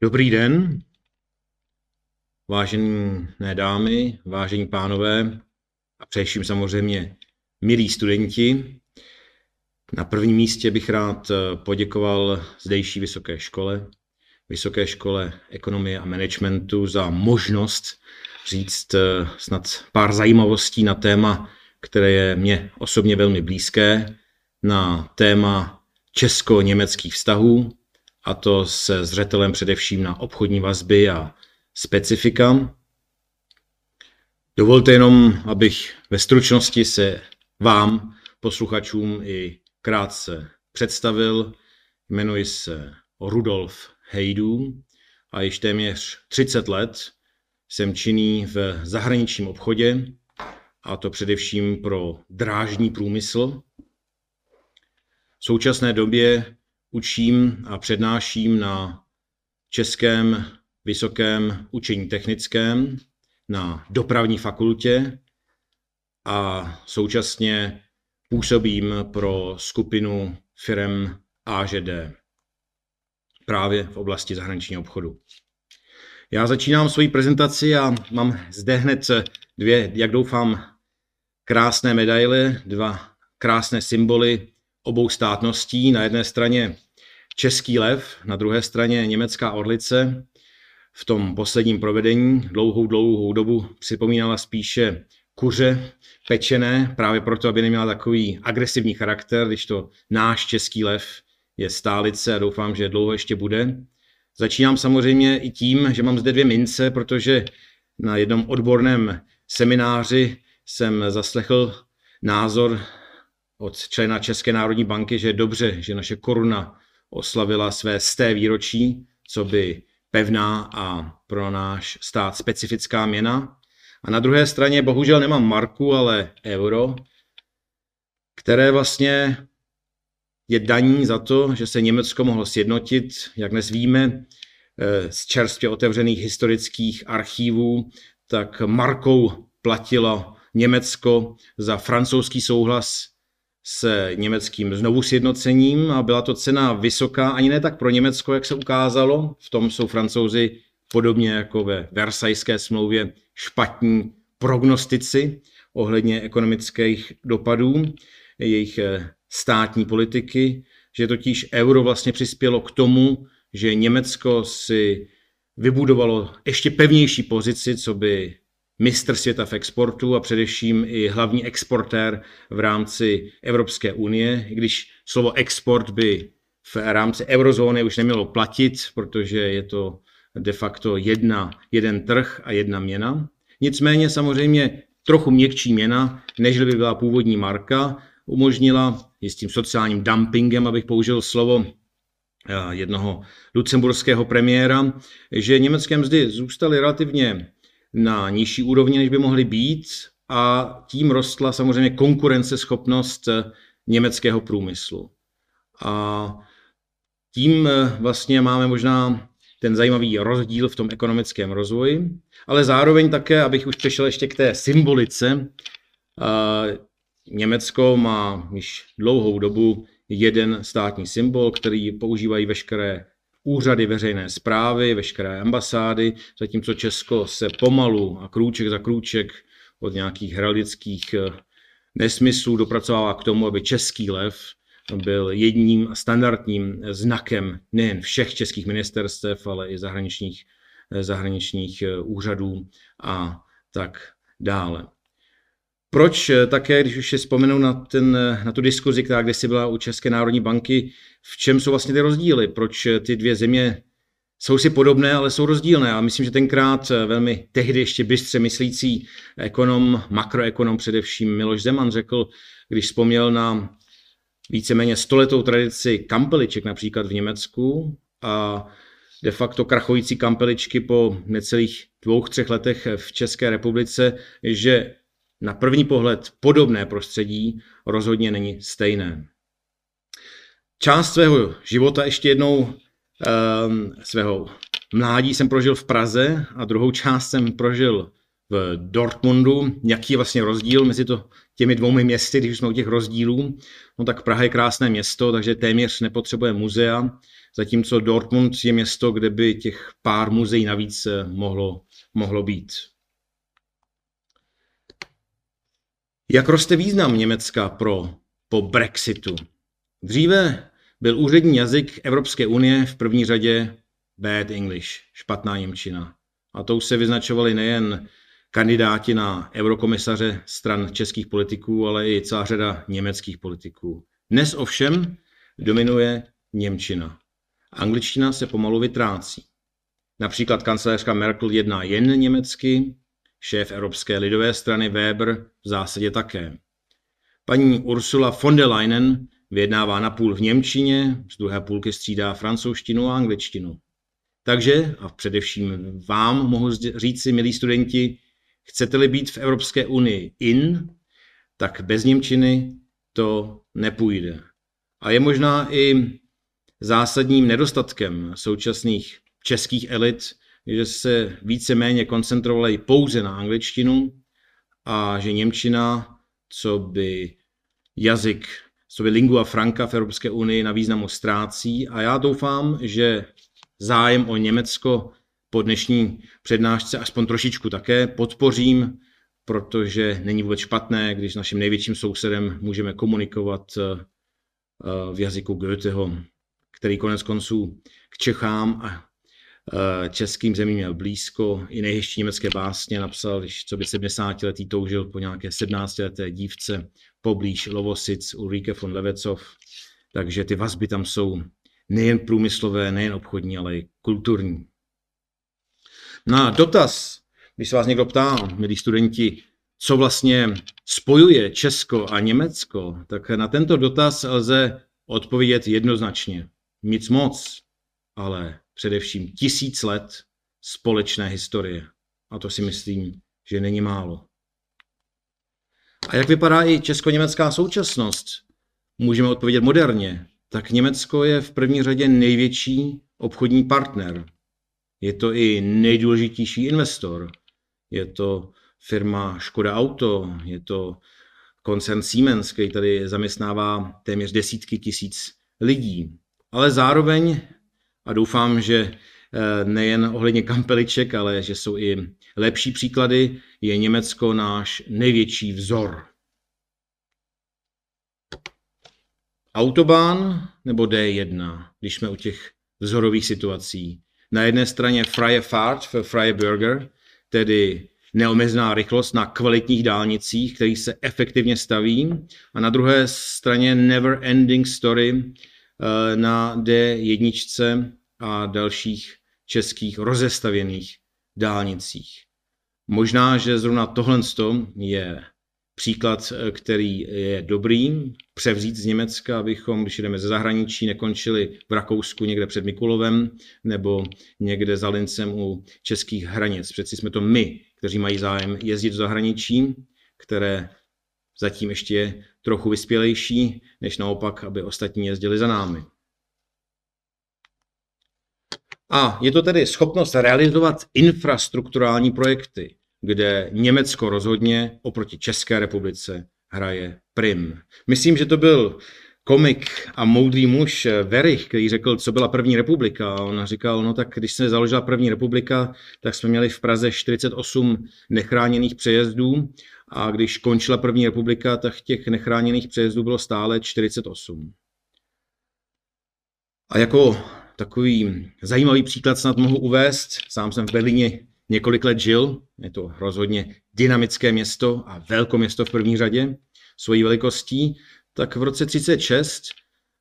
Dobrý den, vážené dámy, vážení pánové a především samozřejmě milí studenti. Na prvním místě bych rád poděkoval zdejší vysoké škole, Vysoké škole ekonomie a managementu za možnost říct snad pár zajímavostí na téma, které je mně osobně velmi blízké, na téma česko-německých vztahů, a to se zřetelem především na obchodní vazby a specifika. Dovolte jenom, abych ve stručnosti se vám, posluchačům, i krátce představil. Jmenuji se Rudolf Hejdů a již téměř 30 let jsem činný v zahraničním obchodě, a to především pro drážní průmysl. V současné době učím a přednáším na Českém vysokém učení technickém, na dopravní fakultě a současně působím pro skupinu firm AŽD právě v oblasti zahraničního obchodu. Já začínám svoji prezentaci a mám zde hned dvě, jak doufám, krásné medaile, dva krásné symboly obou státností. Na jedné straně český lev, na druhé straně německá orlice. V tom posledním provedení dlouhou, dlouhou dobu připomínala spíše kuře pečené, právě proto, aby neměla takový agresivní charakter, když to náš český lev je stálice a doufám, že dlouho ještě bude. Začínám samozřejmě i tím, že mám zde dvě mince, protože na jednom odborném semináři jsem zaslechl názor od člena České národní banky, že je dobře, že naše koruna oslavila své sté výročí, co by pevná a pro náš stát specifická měna. A na druhé straně bohužel nemám marku, ale euro, které vlastně je daní za to, že se Německo mohlo sjednotit, jak dnes víme, eh, z čerstvě otevřených historických archívů, tak markou platilo Německo za francouzský souhlas s německým znovu sjednocením a byla to cena vysoká, ani ne tak pro Německo, jak se ukázalo. V tom jsou francouzi podobně jako ve Versajské smlouvě špatní prognostici ohledně ekonomických dopadů jejich eh, státní politiky, že totiž euro vlastně přispělo k tomu, že Německo si vybudovalo ještě pevnější pozici, co by mistr světa v exportu a především i hlavní exportér v rámci Evropské unie, když slovo export by v rámci eurozóny už nemělo platit, protože je to de facto jedna, jeden trh a jedna měna. Nicméně samozřejmě trochu měkčí měna, než by byla původní marka, umožnila jistým sociálním dumpingem, abych použil slovo eh, jednoho lucemburského premiéra, že německé mzdy zůstaly relativně na nižší úrovni, než by mohly být a tím rostla samozřejmě konkurenceschopnost německého průmyslu. A tím vlastně máme možná ten zajímavý rozdíl v tom ekonomickém rozvoji, ale zároveň také, abych už přešel ještě k té symbolice, Německo má již dlouhou dobu jeden státní symbol, který používají veškeré úřady veřejné zprávy, veškeré ambasády, zatímco Česko se pomalu a krůček za krůček od nějakých heraldických eh, nesmyslů dopracovává k tomu, aby český lev byl jedním standardním znakem nejen všech českých ministerstev, ale i zahraničních, eh, zahraničních eh, úřadů a tak dále. Proč také, když už si vzpomenu na, ten, na tu diskuzi, která kdysi byla u České národní banky, v čem jsou vlastně ty rozdíly? Proč ty dvě země jsou si podobné, ale jsou rozdílné. A myslím, že tenkrát velmi tehdy ještě bystře myslící ekonom, makroekonom především Miloš Zeman řekl, když vzpomněl na víceméně stoletou tradici kampeliček například v Německu a de facto krachující kampeličky po necelých dvou, třech letech v České republice, že na první pohled podobné prostředí rozhodně není stejné. Část svého života ještě jednou um, svého mládí jsem prožil v Praze a druhou část jsem prožil v Dortmundu. Jaký je vlastně rozdíl mezi to, těmi dvoumi městy, když jsme u těch rozdílů? No tak Praha je krásné město, takže téměř nepotřebuje muzea, zatímco Dortmund je město, kde by těch pár muzeí navíc eh, mohlo, mohlo být. Jak roste význam Německa pro, po Brexitu? Dříve byl úřední jazyk Evropské unie v první řadě bad English, špatná Němčina. A to už se vyznačovali nejen kandidáti na eurokomisaře stran českých politiků, ale i celá řada německých politiků. Dnes ovšem dominuje Němčina. Angličtina se pomalu vytrácí. Například kancelářka Merkel jedná jen německy, šéf Evropské lidové strany Weber v zásadě také. Paní Ursula von der Leyen vyjednává na půl v Němčině, z druhé půlky střídá francouzštinu a angličtinu. Takže, a především vám mohu říci, milí studenti, chcete-li být v Evropské unii in, tak bez Němčiny to nepůjde. A je možná i zásadním nedostatkem současných českých elit, že se víceméně koncentrovali pouze na angličtinu a že Němčina, co by jazyk, co by lingua franca v Evropské unii na významu ztrácí. A já doufám, že zájem o Německo po dnešní přednášce aspoň trošičku také podpořím, protože není vůbec špatné, když s naším největším sousedem můžeme komunikovat eh, v jazyku Goetheho, který konec konců k Čechám a českým zemím měl blízko. I nejhezčí německé básně napsal, když co by 70-letý toužil po nějaké 17-leté dívce poblíž Lovosic Ulrike von Levecov. Takže ty vazby tam jsou nejen průmyslové, nejen obchodní, ale i kulturní. Na dotaz, když se vás někdo ptá, milí studenti, co vlastně spojuje Česko a Německo, tak na tento dotaz lze odpovědět jednoznačně. Nic moc, ale především tisíc let společné historie. A to si myslím, že není málo. A jak vypadá i česko-německá současnost? Můžeme odpovědět moderně. Tak Německo je v první řadě největší obchodní partner je to i nejdůležitější investor. Je to firma Škoda Auto, je to koncern Siemens, který tady zaměstnává téměř desítky tisíc lidí. Ale zároveň, a doufám, že eh, nejen ohledně kampeliček, ale že jsou i lepší příklady, je Německo náš největší vzor. Autobahn nebo D1, když jsme u těch vzorových situací. Na jedné straně Freie Fahrt für Freie Bürger, tedy neomezená rychlost na kvalitních dálnicích, který se efektivně staví, a na druhé straně Never Ending Story eh, na D1 a dalších českých rozestavěných dálnicích. Možná, že zrovna tohle je příklad, který je dobrý, převzít z Německa, abychom, když jdeme ze zahraničí, nekončili v Rakousku někde před Mikulovem nebo někde za Lincem u českých hranic. Přeci jsme to my, kteří mají zájem jezdit do zahraničí, které zatím ještě je trochu vyspělejší, než naopak, aby ostatní jezdili za námi. A je to tedy schopnost realizovat infrastrukturální projekty, kde Německo rozhodně oproti České republice hraje prim. Myslím, že to byl komik a moudrý muž Verich, který řekl, co byla první republika. A on říkal, no tak když se založila první republika, tak jsme měli v Praze 48 nechráněných přejezdů a když končila první republika, tak těch nechráněných přejezdů bylo stále 48. A jako takový zajímavý příklad snad mohu uvést, sám jsem v Berlíně několik let žil. Je to rozhodně dynamické město a velkoměsto v první řadě svojí velikostí. Tak v roce 36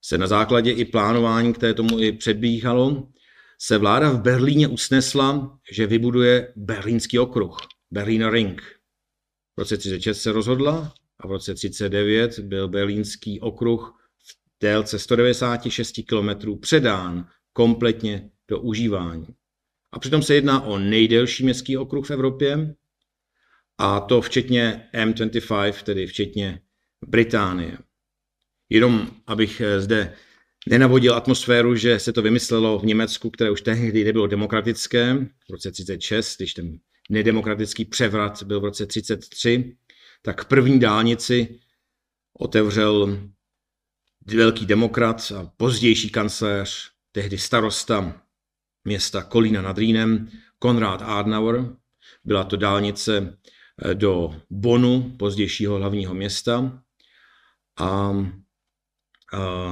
se na základě i plánování, které tomu i předbíhalo, se vláda v Berlíně usnesla, že vybuduje berlínský okruh, Berliner Ring. V roce 36 se rozhodla a v roce 39 byl berlínský okruh v délce 196 km předán kompletně do užívání. A přitom se jedná o nejdelší městský okruh v Evropě, a to včetně M25, tedy včetně Británie. Jenom abych eh, zde nenavodil atmosféru, že se to vymyslelo v Německu, které už tehdy nebylo demokratické, v roce 36, když ten nedemokratický převrat byl v roce 33, tak první dálnici otevřel velký demokrat a pozdější kancléř, tehdy starosta města Kolína nad Rýnem, Konrad Adenauer. Byla to dálnice eh, do Bonu, pozdějšího hlavního města. A,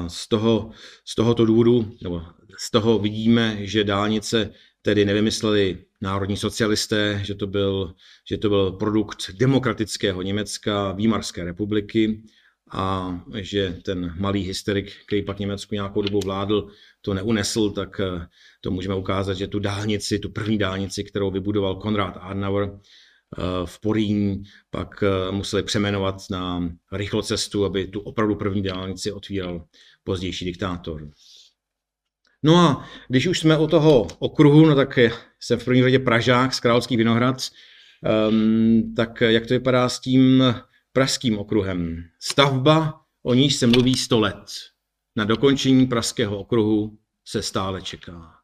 z, toho, z tohoto důvodu, nebo z toho vidíme, že dálnice tedy nevymysleli národní socialisté, že to byl, že to byl produkt demokratického Německa, Výmarské republiky a že ten malý hysterik, který pak Německu nějakou dobu vládl, to neunesl, tak eh, to můžeme ukázat, že tu dálnici, tu první dálnici, kterou vybudoval Konrad Adenauer eh, v Poríní, pak eh, museli přeměnovat na rychlocestu, aby tu opravdu první dálnici otvíral pozdější diktátor. No a když už jsme u toho okruhu, no tak jsem v první řadě Pražák z Královských Vinohrad, um, tak jak to vypadá s tím pražským okruhem? Stavba, o níž se mluví 100 let. Na dokončení pražského okruhu se stále čeká.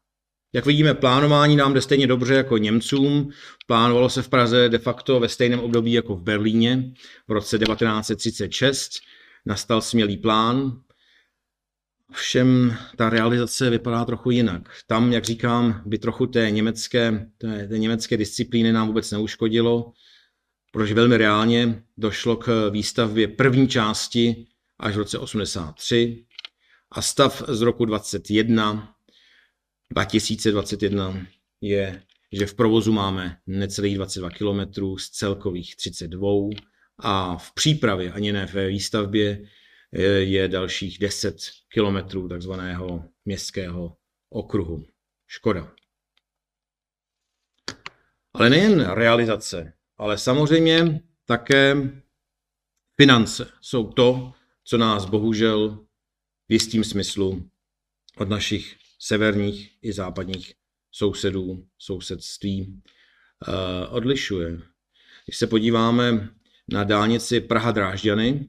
Jak vidíme, plánování nám jde stejně dobře jako Němcům. Plánovalo se v Praze de facto ve stejném období jako v Berlíně v roce 1936. Nastal smělý plán, Všem ta realizace vypadá trochu jinak. Tam, jak říkám, by trochu té německé, té, té německé disciplíny nám vůbec neuškodilo, protože velmi reálně došlo k výstavbě první části až v roce 83 a stav z roku 21, 2021 je, že v provozu máme necelých 22 km z celkových 32 a v přípravě, ani ne ve výstavbě, je dalších 10 kilometrů takzvaného městského okruhu. Škoda. Ale nejen realizace, ale samozřejmě také finance jsou to, co nás bohužel v jistým smyslu od našich severních i západních sousedů, sousedství eh, odlišuje. Když se podíváme na dálnici Praha-Drážďany,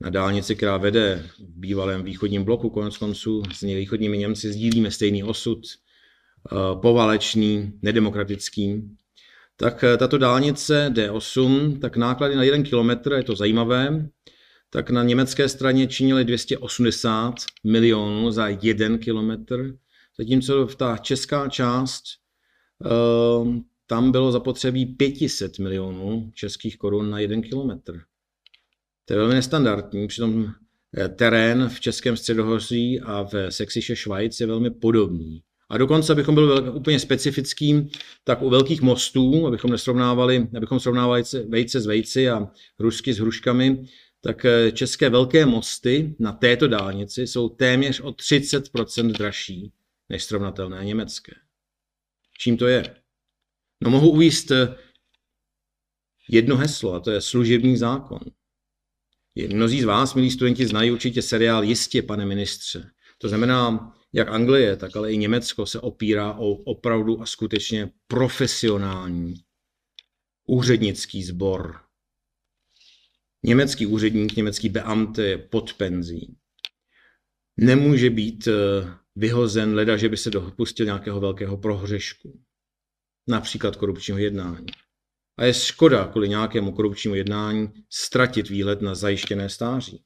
na dálnici, která vede v bývalém východním bloku, konec konců s východními Němci sdílíme stejný osud, eh, poválečný, nedemokratický, tak eh, tato dálnice D8, tak náklady na jeden kilometr, je to zajímavé, tak na německé straně činily 280 milionů za jeden kilometr, zatímco v ta česká část eh, tam bylo zapotřebí 500 milionů českých korun na jeden kilometr. To je velmi nestandardní, přitom eh, terén v Českém středohoří a v Sexiše Švajc je velmi podobný. A dokonce, abychom byli úplně specifickým, tak u velkých mostů, abychom nesrovnávali, abychom srovnávali vejce s vejci a hrušky s hruškami, tak eh, české velké mosty na této dálnici jsou téměř o 30% dražší než srovnatelné německé. Čím to je? No mohu uvíst eh, jedno heslo, a to je služební zákon. Mnozí z vás, milí studenti, znají určitě seriál Jistě, pane ministře. To znamená, jak Anglie, tak ale i Německo se opírá o opravdu a skutečně profesionální úřednický sbor. Německý úředník, německý beamte je pod penzí. Nemůže být eh, vyhozen leda, že by se dopustil nějakého velkého prohřešku. Například korupčního jednání. A je škoda kvůli nějakému korupčnímu jednání ztratit výhled na zajištěné stáří.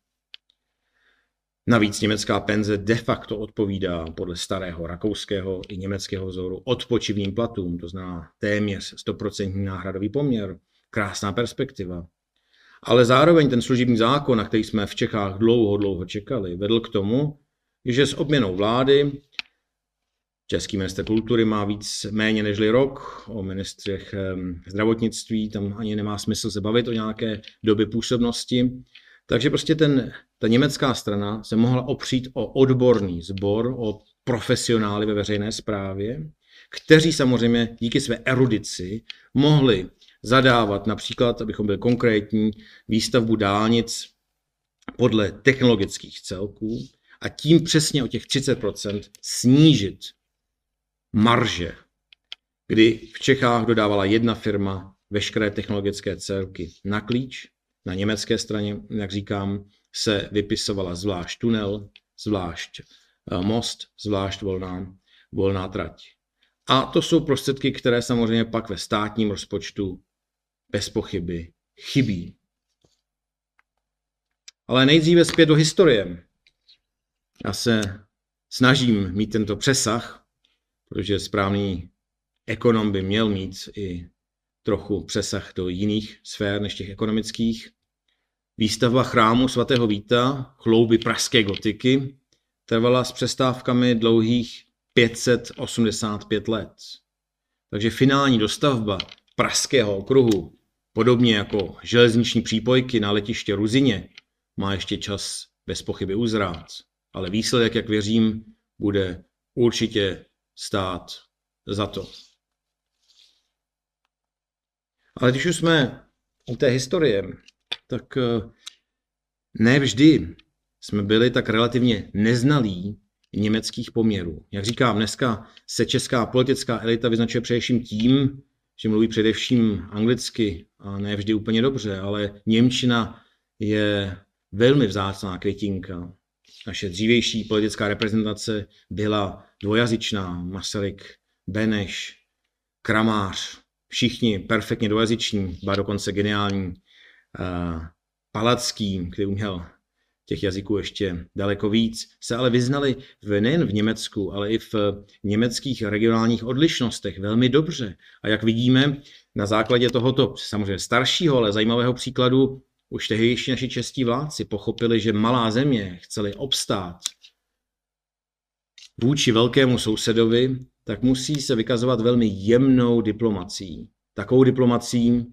Navíc německá penze de facto odpovídá podle starého rakouského i německého vzoru odpočivným platům, to znamená téměř 100% náhradový poměr. Krásná perspektiva. Ale zároveň ten služební zákon, na který jsme v Čechách dlouho, dlouho čekali, vedl k tomu, že s obměnou vlády Český minister kultury má víc méně nežli rok, o ministřech zdravotnictví tam ani nemá smysl se bavit o nějaké doby působnosti. Takže prostě ten, ta německá strana se mohla opřít o odborný sbor, o profesionály ve veřejné správě, kteří samozřejmě díky své erudici mohli zadávat například, abychom byli konkrétní, výstavbu dálnic podle technologických celků a tím přesně o těch 30% snížit marže, kdy v Čechách dodávala jedna firma veškeré technologické celky na klíč, na německé straně, jak říkám, se vypisovala zvlášť tunel, zvlášť eh, most, zvlášť volná, volná trať. A to jsou prostředky, které samozřejmě pak ve státním rozpočtu bez pochyby chybí. Ale nejdříve zpět do historie. Já se snažím mít tento přesah, protože správný ekonom by měl mít i trochu přesah do jiných sfér než těch ekonomických. Výstavba chrámu svatého Víta, chlouby pražské gotiky, trvala s přestávkami dlouhých 585 let. Takže finální dostavba pražského okruhu, podobně jako železniční přípojky na letiště Ruzině, má ještě čas bez pochyby uzrát. Ale výsledek, jak věřím, bude určitě stát za to. Ale když už jsme u té historie, tak eh, ne vždy jsme byli tak relativně neznalí německých poměrů. Jak říkám, dneska se česká politická elita vyznačuje především tím, že mluví především anglicky a ne vždy úplně dobře, ale Němčina je velmi vzácná květinka. Naše dřívější politická reprezentace byla dvojazyčná. Masaryk, Beneš, Kramář, všichni perfektně dvojazyční, ba dokonce geniální. Uh, Palacký, který uměl těch jazyků ještě daleko víc, se ale vyznali v, nejen v Německu, ale i v německých regionálních odlišnostech velmi dobře. A jak vidíme, na základě tohoto samozřejmě staršího, ale zajímavého příkladu, už tehdejší naši čestí vládci pochopili, že malá země chceli obstát vůči velkému sousedovi, tak musí se vykazovat velmi jemnou diplomací. Takovou diplomací,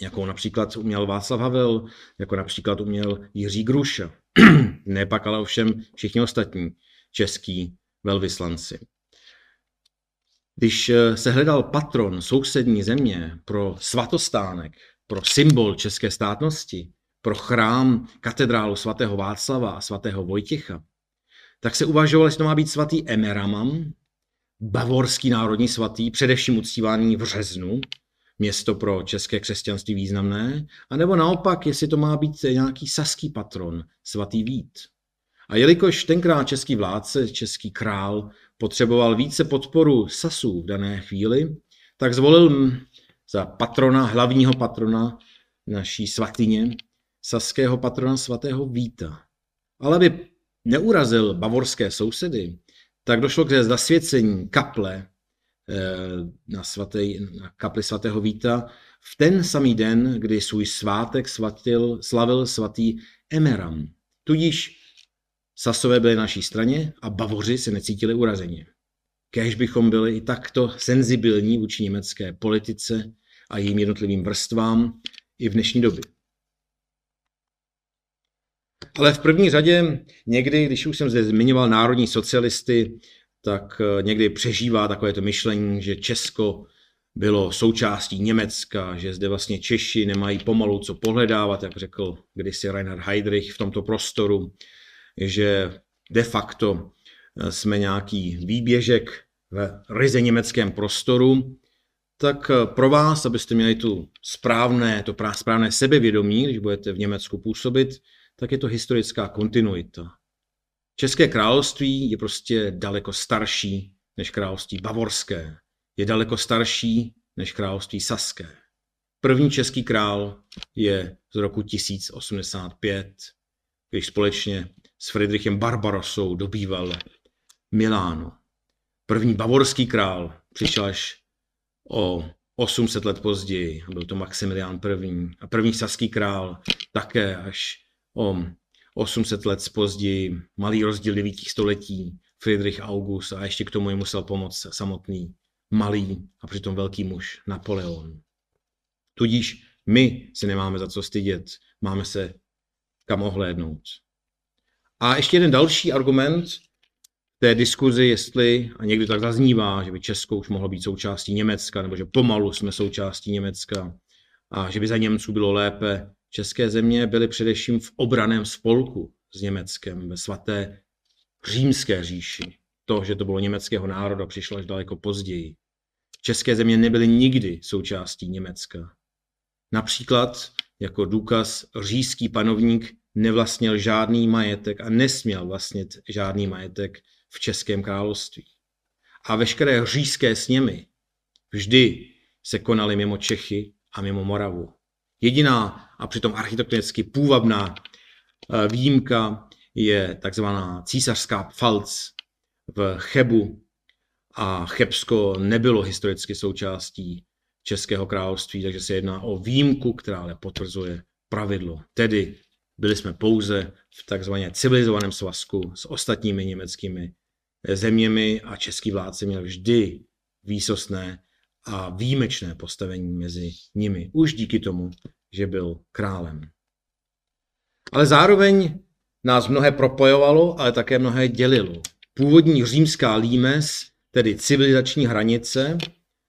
jakou například uměl Václav Havel, jako například uměl Jiří Gruša. ne pak ale ovšem všichni ostatní český velvyslanci. Když eh, se hledal patron sousední země pro svatostánek, pro symbol české státnosti, pro chrám katedrálu svatého Václava a svatého Vojtěcha, tak se uvažovalo, že to má být svatý Emeramam, bavorský národní svatý, především uctívaný v Řeznu, město pro české křesťanství významné, anebo naopak, jestli to má být nějaký saský patron, svatý Vít. A jelikož tenkrát český vládce, český král, potřeboval více podporu Sasů v dané chvíli, tak zvolil za patrona, hlavního patrona naší svatyně, saského patrona svatého Víta. Ale aby neurazil bavorské sousedy, tak došlo k zasvěcení kaple na, svatý, na kapli svatého Víta v ten samý den, kdy svůj svátek svatil, slavil svatý Emeram. Tudíž Sasové byli na naší straně a Bavoři se necítili urazeně. Kéž bychom byli i takto senzibilní vůči německé politice a jejím jednotlivým vrstvám i v dnešní době. Ale v první řadě někdy, když už jsem zde zmiňoval národní socialisty, tak eh, někdy přežívá takové to myšlení, že Česko bylo součástí Německa, že zde vlastně Češi nemají pomalu co pohledávat, jak řekl kdysi Reinhard Heydrich v tomto prostoru, že de facto eh, jsme nějaký výběžek ve ryze německém prostoru, tak eh, pro vás, abyste měli tu správné, to správné sebevědomí, když budete v Německu působit, tak je to historická kontinuita. České království je prostě daleko starší než království bavorské. Je daleko starší než království saské. První český král je z roku 1085, když společně s Friedrichem Barbarosou dobýval Miláno. První bavorský král přišel až o 800 let později, byl to Maximilián I. A první saský král také až o 800 let později, malý rozdíl devítých století, Friedrich August a ještě k tomu jim musel pomoct samotný malý a přitom velký muž Napoleon. Tudíž my se nemáme za co stydět, máme se kam ohlédnout. A ještě jeden další argument té diskuzi, jestli, a někdy tak zaznívá, že by Česko už mohlo být součástí Německa, nebo že pomalu jsme součástí Německa a že by za Němců bylo lépe, české země byly především v obraném spolku s Německem ve svaté římské říši. To, že to bylo německého národa, přišlo až daleko později. České země nebyly nikdy součástí Německa. Například jako důkaz říšský panovník nevlastnil žádný majetek a nesměl vlastnit žádný majetek v Českém království. a veškeré říšské sněmy vždy se konaly mimo Čechy a mimo Moravu. Jediná a přitom architektonicky půvabná eh, výjimka je takzvaná císařská Pfalz v Chebu a Chebsko nebylo historicky součástí Českého království, takže se jedná o výjimku, která ale potvrzuje pravidlo. Tedy byli jsme pouze v takzvaně civilizovaném svazku s ostatními německými zeměmi a český vládce měl vždy výsostné a výjimečné postavení mezi nimi, už díky tomu, že byl králem. Ale zároveň nás mnohé propojovalo, ale také mnohé dělilo. Původní římská límes, tedy civilizační hranice,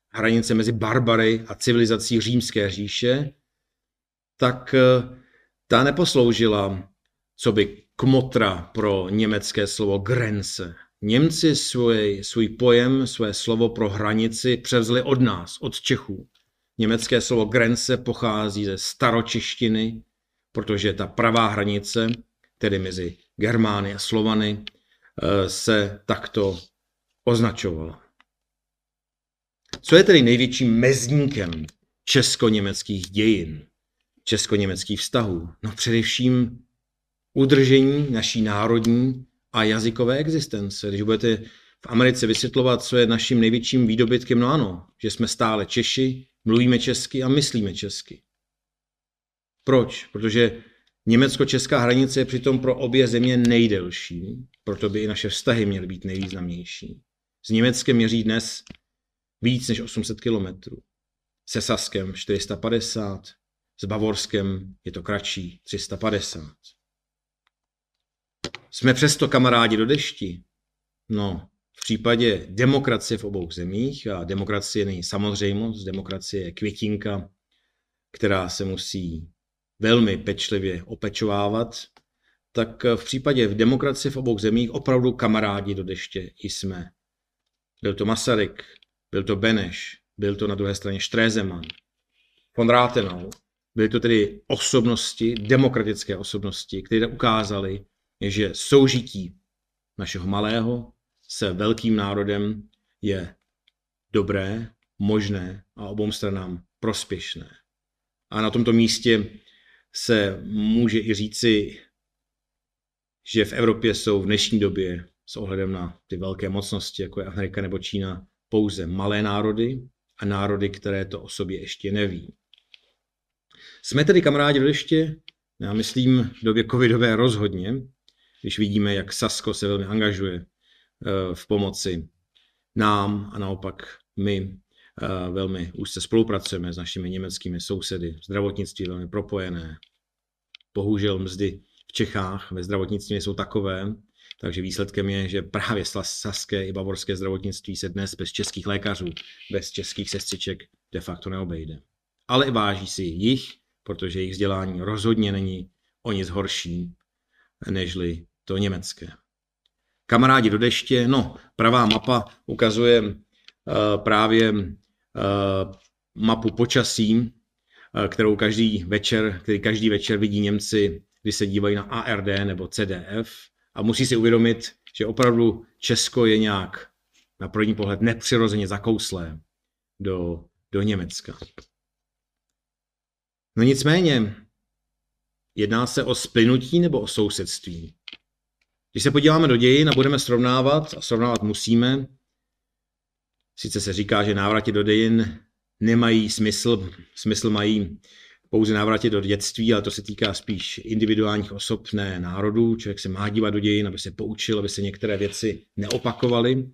hranice mezi barbary a civilizací římské říše, tak eh, ta neposloužila, co by kmotra pro německé slovo Grenze. Němci svůj, svůj pojem, své slovo pro hranici převzali od nás, od Čechů. Německé slovo Grenze pochází ze staročeštiny, protože ta pravá hranice, tedy mezi Germány a Slovany, eh, se takto označovala. Co je tedy největším mezníkem česko-německých dějin, česko-německých vztahů? No především udržení naší národní a jazykové existence. Když budete v Americe vysvětlovat, co je naším největším výdobytkem, no ano, že jsme stále Češi, mluvíme česky a myslíme česky. Proč? Protože německo-česká hranice je přitom pro obě země nejdelší, proto by i naše vztahy měly být nejvýznamnější. S Německem měří dnes víc než 800 kilometrů. Se Saskem 450, s Bavorskem je to kratší 350. Jsme přesto kamarádi do dešti? No, v případě demokracie v obou zemích, a demokracie není samozřejmost, demokracie je květinka, která se musí velmi pečlivě opečovávat, tak v případě v demokracii v obou zemích opravdu kamarádi do deště jsme. Byl to Masaryk, byl to Beneš, byl to na druhé straně Štrézeman, von Rathenau. Byly to tedy osobnosti, demokratické osobnosti, které ukázaly, že soužití našeho malého se velkým národem je dobré, možné a obou stranám prospěšné. A na tomto místě se může i říci, že v Evropě jsou v dnešní době s ohledem na ty velké mocnosti, jako je Amerika nebo Čína, pouze malé národy a národy, které to o sobě ještě neví. Jsme tedy kamarádi do deště? Já myslím v době covidové rozhodně, když vidíme, jak Sasko se velmi angažuje eh, v pomoci nám a naopak my eh, velmi úzce spolupracujeme s našimi německými sousedy. Zdravotnictví velmi propojené. Bohužel mzdy v Čechách ve zdravotnictví jsou takové, takže výsledkem je, že právě saské i bavorské zdravotnictví se dnes bez českých lékařů, bez českých sestřiček de facto neobejde. Ale váží si jich, protože jejich vzdělání rozhodně není o nic horší, nežli to německé. Kamarádi do deště, no, pravá mapa ukazuje uh, právě uh, mapu počasí, uh, kterou každý večer, který každý večer vidí Němci, když se dívají na ARD nebo CDF a musí si uvědomit, že opravdu Česko je nějak na první pohled nepřirozeně zakouslé do, do Německa. No nicméně, jedná se o splynutí nebo o sousedství. Když se podíváme do dějin a budeme srovnávat, a srovnávat musíme, sice se říká, že návraty do dějin nemají smysl, smysl mají pouze návratě do dětství, ale to se týká spíš individuálních osob, ne národů. Člověk se má dívat do dějin, aby se poučil, aby se některé věci neopakovaly.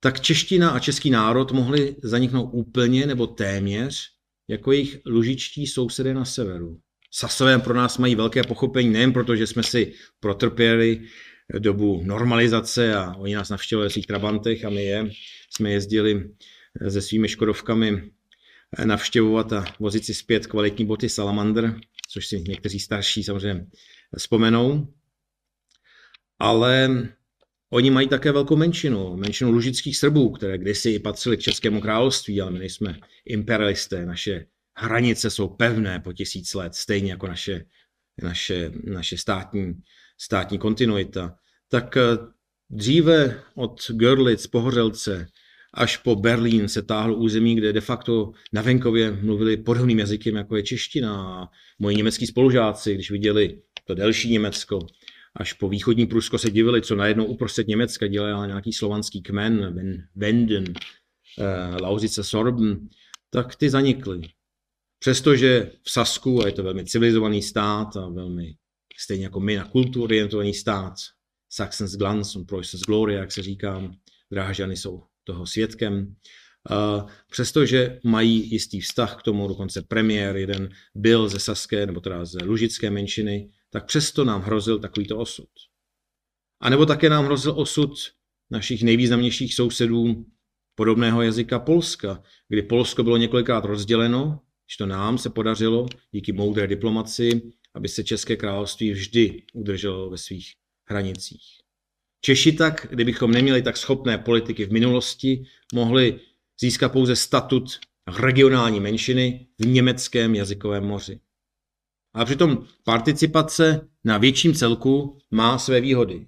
Tak čeština a český národ mohli zaniknout úplně nebo téměř jako jejich lužičtí sousedé na severu. Sasové pro nás mají velké pochopení, nejen proto, že jsme si protrpěli dobu normalizace a oni nás navštěvovali v svých trabantech a my je. Jsme jezdili se svými škodovkami navštěvovat a vozit si zpět kvalitní boty Salamander, což si někteří starší samozřejmě vzpomenou. Ale oni mají také velkou menšinu, menšinu lužických Srbů, které kdysi i patřily k Českému království, ale my nejsme imperialisté, naše hranice jsou pevné po tisíc let, stejně jako naše, naše, naše státní, státní kontinuita. Tak eh, dříve od Görlitz, Pohořelce, až po Berlín se táhlo území, kde de facto na venkově mluvili podobným jazykem, jako je čeština. Moji německý spolužáci, když viděli to delší Německo, až po východní Prusko se divili, co najednou uprostřed Německa dělá nějaký slovanský kmen, Wenden, eh, Lausice, Sorben, tak ty zanikly. Přestože v Sasku, a je to velmi civilizovaný stát a velmi stejně jako my na kulturu orientovaný stát, Saxons Glanz und Preußens Gloria, jak se říká, Drážany jsou toho svědkem. Přestože mají jistý vztah k tomu, dokonce premiér jeden byl ze saské, nebo teda ze lužické menšiny, tak přesto nám hrozil takovýto osud. A nebo také nám hrozil osud našich nejvýznamnějších sousedů podobného jazyka Polska, kdy Polsko bylo několikrát rozděleno, když to nám se podařilo díky moudré diplomaci, aby se České království vždy udrželo ve svých hranicích. Češi tak, kdybychom neměli tak schopné politiky v minulosti, mohli získat pouze statut regionální menšiny v německém jazykovém moři. A přitom participace na větším celku má své výhody.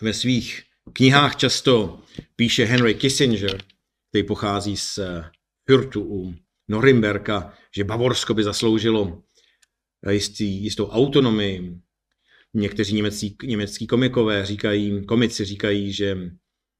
Ve svých knihách často píše Henry Kissinger, který pochází z Hürtu u Norimberka, že Bavorsko by zasloužilo jistý, jistou autonomii. Někteří německý, německý komikové říkají, komici říkají, že,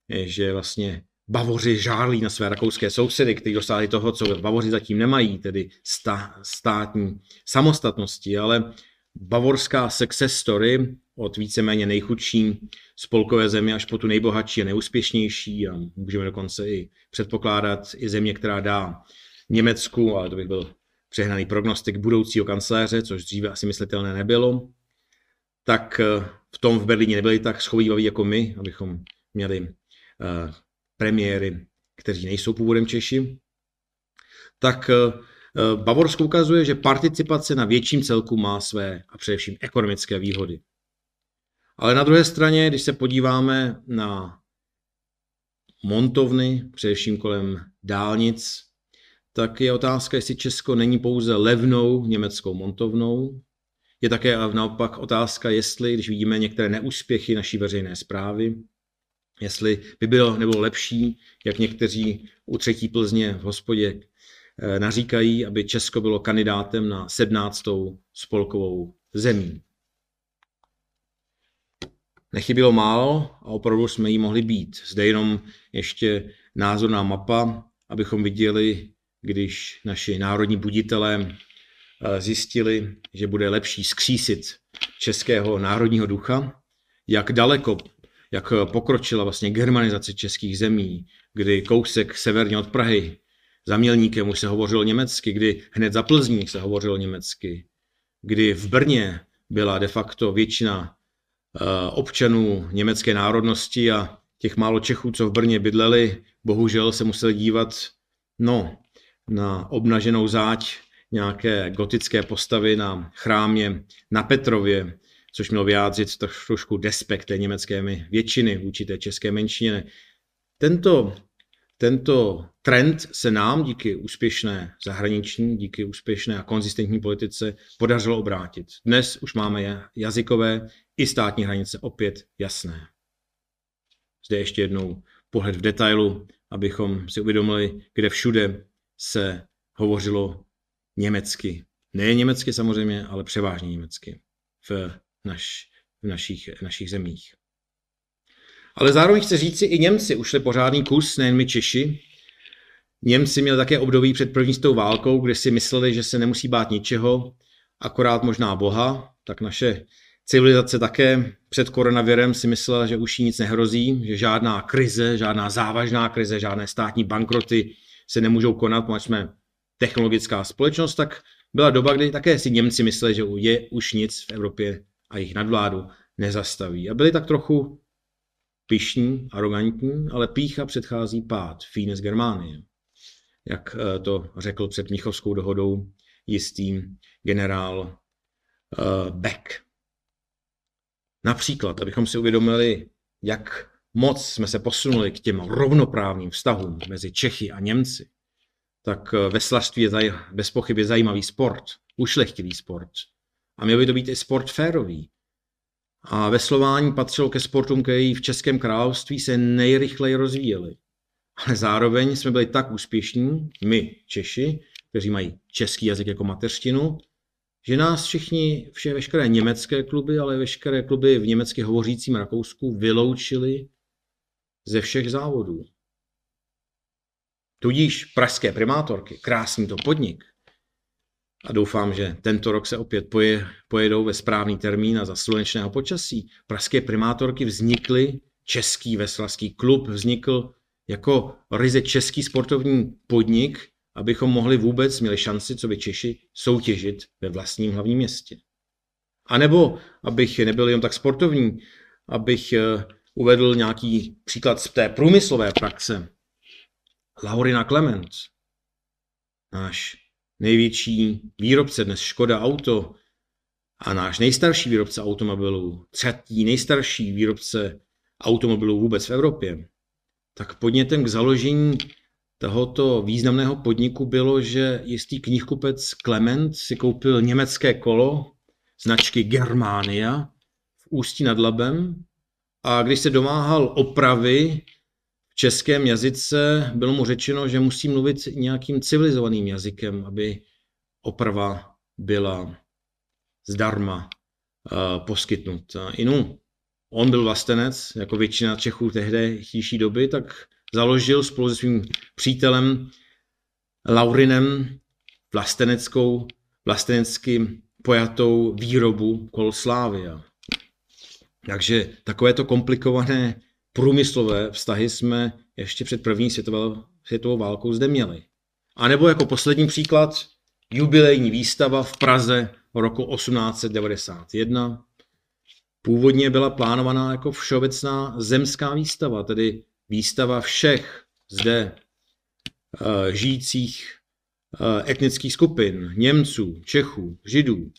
že vlastně Bavoři žárlí na své rakouské sousedy, kteří dosáhli toho, co Bavoři zatím nemají, tedy sta, státní samostatnosti, ale bavorská success story od víceméně nejchudší spolkové země až po tu nejbohatší a neúspěšnější a můžeme dokonce i předpokládat i země, která dá Německu, ale to bych byl přehnaný prognostik budoucího kancléře, což dříve asi myslitelné nebylo, tak eh, v tom v Berlíně nebyli tak schovývaví jako my, abychom měli uh, premiéry, kteří nejsou původem Češi, tak uh, Bavorsko ukazuje, že participace na větším celku má své a především ekonomické výhody. Ale na druhé straně, když se podíváme na montovny, především kolem dálnic, tak je otázka, jestli Česko není pouze levnou německou montovnou. Je také naopak otázka, jestli, když vidíme některé neúspěchy naší veřejné zprávy, jestli by bylo nebo lepší, jak někteří u třetí Plzně v hospodě eh, naříkají, aby Česko bylo kandidátem na 17. spolkovou zemí. Nechybilo málo a opravdu jsme jí mohli být. Zde jenom ještě názorná mapa, abychom viděli, když naši národní buditelé eh, zjistili, že bude lepší skřísit českého národního ducha, jak daleko, jak pokročila vlastně germanizace českých zemí, kdy kousek severně od Prahy za Mělníkem už se hovořilo německy, kdy hned za Plzní se hovořilo německy, kdy v Brně byla de facto většina eh, občanů německé národnosti a těch málo Čechů, co v Brně bydleli, bohužel se museli dívat, no, na obnaženou záď nějaké gotické postavy na chrámě na Petrově, což mělo vyjádřit trošku despekt té německé většiny vůči té české menšině. Tento, tento trend se nám díky úspěšné zahraniční, díky úspěšné a konzistentní politice podařilo obrátit. Dnes už máme jazykové i státní hranice opět jasné. Zde ještě jednou pohled v detailu, abychom si uvědomili, kde všude se hovořilo německy. Ne německy samozřejmě, ale převážně německy v, naš, v našich, našich zemích. Ale zároveň chci říci, i Němci ušli pořádný kus, nejen my Češi. Němci měli také období před první stou válkou, kde si mysleli, že se nemusí bát ničeho, akorát možná Boha, tak naše civilizace také před koronavirem si myslela, že už jí nic nehrozí, že žádná krize, žádná závažná krize, žádné státní bankroty se nemůžou konat, protože jsme technologická společnost, tak byla doba, kdy také si Němci mysleli, že je už nic v Evropě a jejich nadvládu nezastaví. A byli tak trochu pišní, arrogantní, ale pícha předchází pád, Fines Germánie. Jak eh, to řekl před Mnichovskou dohodou jistý generál uh, Beck. Například, abychom si uvědomili, jak moc jsme se posunuli k těm rovnoprávným vztahům mezi Čechy a Němci, tak eh, veslařství je bez pochyby zajímavý sport, ušlechtilý sport. A měl by to být i sport férový. A veslování patřilo ke sportům, které v Českém království se nejrychleji rozvíjely. Ale zároveň jsme byli tak úspěšní, my Češi, kteří mají český jazyk jako mateřštinu, že nás všichni, vše, veškeré německé kluby, ale veškeré kluby v německy hovořícím Rakousku vyloučili ze všech závodů. Tudíž pražské primátorky, krásný to podnik, a doufám, že tento rok se opět poje, pojedou ve správný termín a za slunečného počasí. Pražské primátorky vznikly, český veslařský klub vznikl jako ryze český sportovní podnik, abychom mohli vůbec měli šanci, co by Češi, soutěžit ve vlastním hlavním městě. A nebo, abych nebyl jen tak sportovní, abych eh, uvedl nějaký příklad z té průmyslové praxe. Laurina Clement, náš největší výrobce dnes Škoda Auto a náš nejstarší výrobce automobilů, třetí nejstarší výrobce automobilů vůbec v Evropě, tak podnětem k založení tohoto významného podniku bylo, že jistý knihkupec Clement si koupil německé kolo značky Germania v Ústí nad Labem a když se domáhal opravy českém jazyce, bylo mu řečeno, že musí mluvit nějakým civilizovaným jazykem, aby oprava byla zdarma uh, poskytnuta. Inu, on byl vlastenec, jako většina Čechů tehdejší doby, tak založil spolu se svým přítelem Laurinem vlasteneckou, vlastenecky pojatou výrobu kol Slávia. Takže takovéto komplikované průmyslové vztahy jsme ještě před první světovou, světovou válkou zde měli. A nebo jako poslední příklad, jubilejní výstava v Praze roku 1891. Původně byla plánovaná jako všeobecná zemská výstava, tedy výstava všech zde uh, žijících uh, etnických skupin, Němců, Čechů, Židů.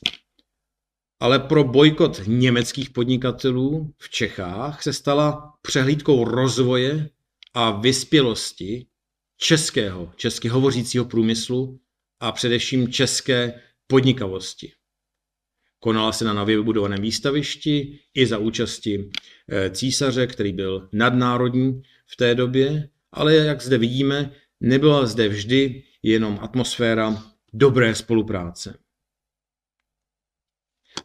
Ale pro bojkot německých podnikatelů v Čechách se stala přehlídkou rozvoje a vyspělosti českého, česky hovořícího průmyslu a především české podnikavosti. Konala se na nově vybudovaném výstavišti i za účasti eh, císaře, který byl nadnárodní v té době, ale jak zde vidíme, nebyla zde vždy jenom atmosféra dobré spolupráce.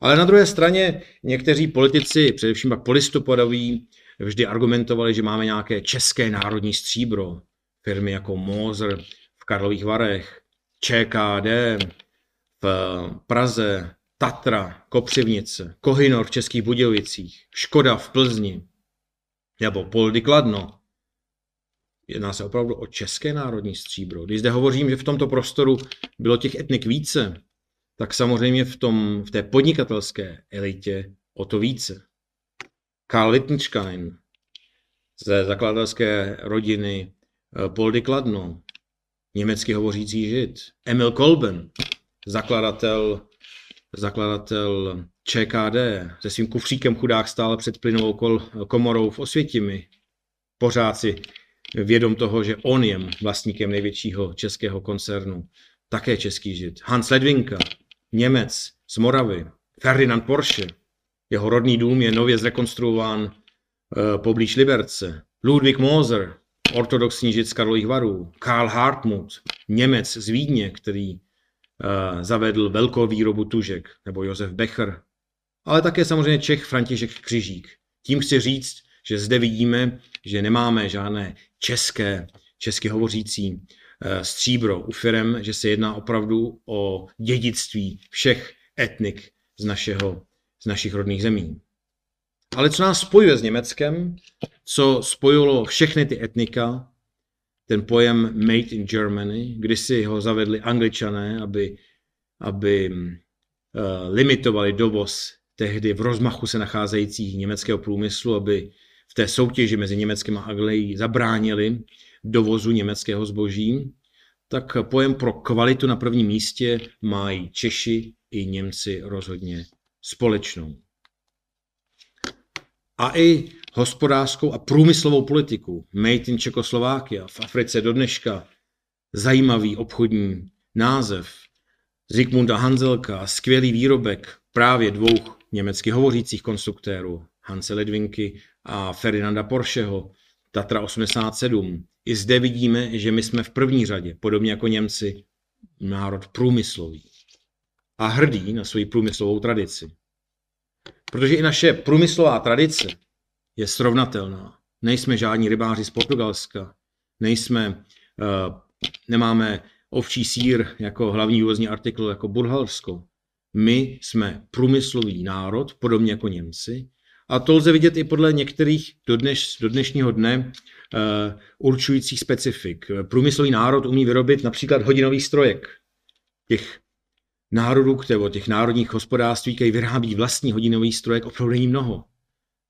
Ale na druhé straně někteří politici, především pak polistopadoví, vždy argumentovali, že máme nějaké české národní stříbro, firmy jako Moser v Karlových Varech, ČKD v Praze, Tatra, Kopřivnice, Kohinor v Českých Budějovicích, Škoda v Plzni, nebo Poldy Kladno. Jedná se opravdu o české národní stříbro. Když zde hovořím, že v tomto prostoru bylo těch etnik více, tak samozřejmě v, tom, v té podnikatelské elitě o to více. Karl Wittgenstein ze zakladatelské rodiny eh, Poldy Kladno, německy hovořící žid. Emil Kolben, zakladatel, zakladatel ČKD, se svým kufříkem chudák stál před plynovou kol, komorou v Osvětimi. Pořád si vědom toho, že on je vlastníkem největšího českého koncernu. Také český žid. Hans Ledvinka, Němec z Moravy. Ferdinand Porsche. Jeho rodný dům je nově zrekonstruován uh, poblíž Liberce. Ludwig Moser, ortodoxní žid z Karlových varů, Karl Hartmut, Němec z Vídně, který uh, zavedl velkou výrobu tužek, nebo Josef Becher, ale také samozřejmě Čech František Křižík. Tím chci říct, že zde vidíme, že nemáme žádné české, česky hovořící stříbro u firem, že se jedná opravdu o dědictví všech etnik z, našeho, z našich rodných zemí. Ale co nás spojuje s Německem, co spojilo všechny ty etnika, ten pojem Made in Germany, kdy si ho zavedli angličané, aby, aby uh, limitovali dovoz tehdy v rozmachu se nacházejících německého průmyslu, aby v té soutěži mezi Německem a Anglií zabránili dovozu německého zboží, tak pojem pro kvalitu na prvním místě mají Češi i Němci rozhodně společnou a i hospodářskou a průmyslovou politiku. Made in Čekoslovákia v Africe do dneška zajímavý obchodní název. Zikmunda Hanzelka, skvělý výrobek právě dvou německy hovořících konstruktérů Hanse Ledvinky a Ferdinanda Porscheho, Tatra 87. I zde vidíme, že my jsme v první řadě, podobně jako Němci, národ průmyslový a hrdý na svoji průmyslovou tradici. Protože i naše průmyslová tradice je srovnatelná. Nejsme žádní rybáři z Portugalska, nejsme, uh, nemáme ovčí sír jako hlavní vývozní artikl jako Burhalsko. My jsme průmyslový národ, podobně jako Němci, a to lze vidět i podle některých do, dneš, do dnešního dne uh, určujících specifik. Průmyslový národ umí vyrobit například hodinový strojek. Těch národů, nebo těch národních hospodářství, které vyrábí vlastní hodinový strojek, opravdu není mnoho.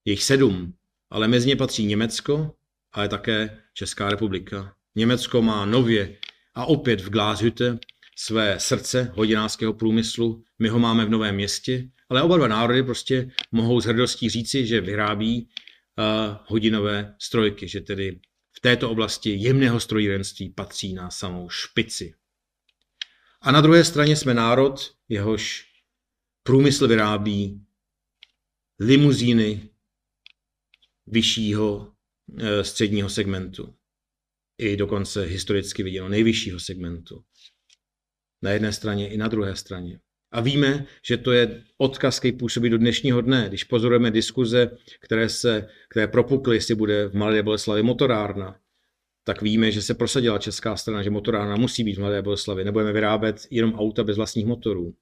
Je jich sedm, ale mezi ně patří Německo, ale také Česká republika. Německo má nově a opět v Glashütte své srdce hodinářského průmyslu. My ho máme v Novém městě, ale oba dva národy prostě mohou s hrdostí říci, že vyrábí uh, hodinové strojky, že tedy v této oblasti jemného strojírenství patří na samou špici. A na druhé straně jsme národ, jehož průmysl vyrábí limuzíny vyššího eh, středního segmentu. I dokonce historicky viděno nejvyššího segmentu. Na jedné straně i na druhé straně. A víme, že to je odkaz, který působí do dnešního dne. Když pozorujeme diskuze, které, se, které propukly, jestli bude v Malé Boleslavi motorárna, tak víme, že se prosadila česká strana, že motorárna musí být v Mladé Boleslavi. Nebudeme vyrábět jenom auta bez vlastních motorů.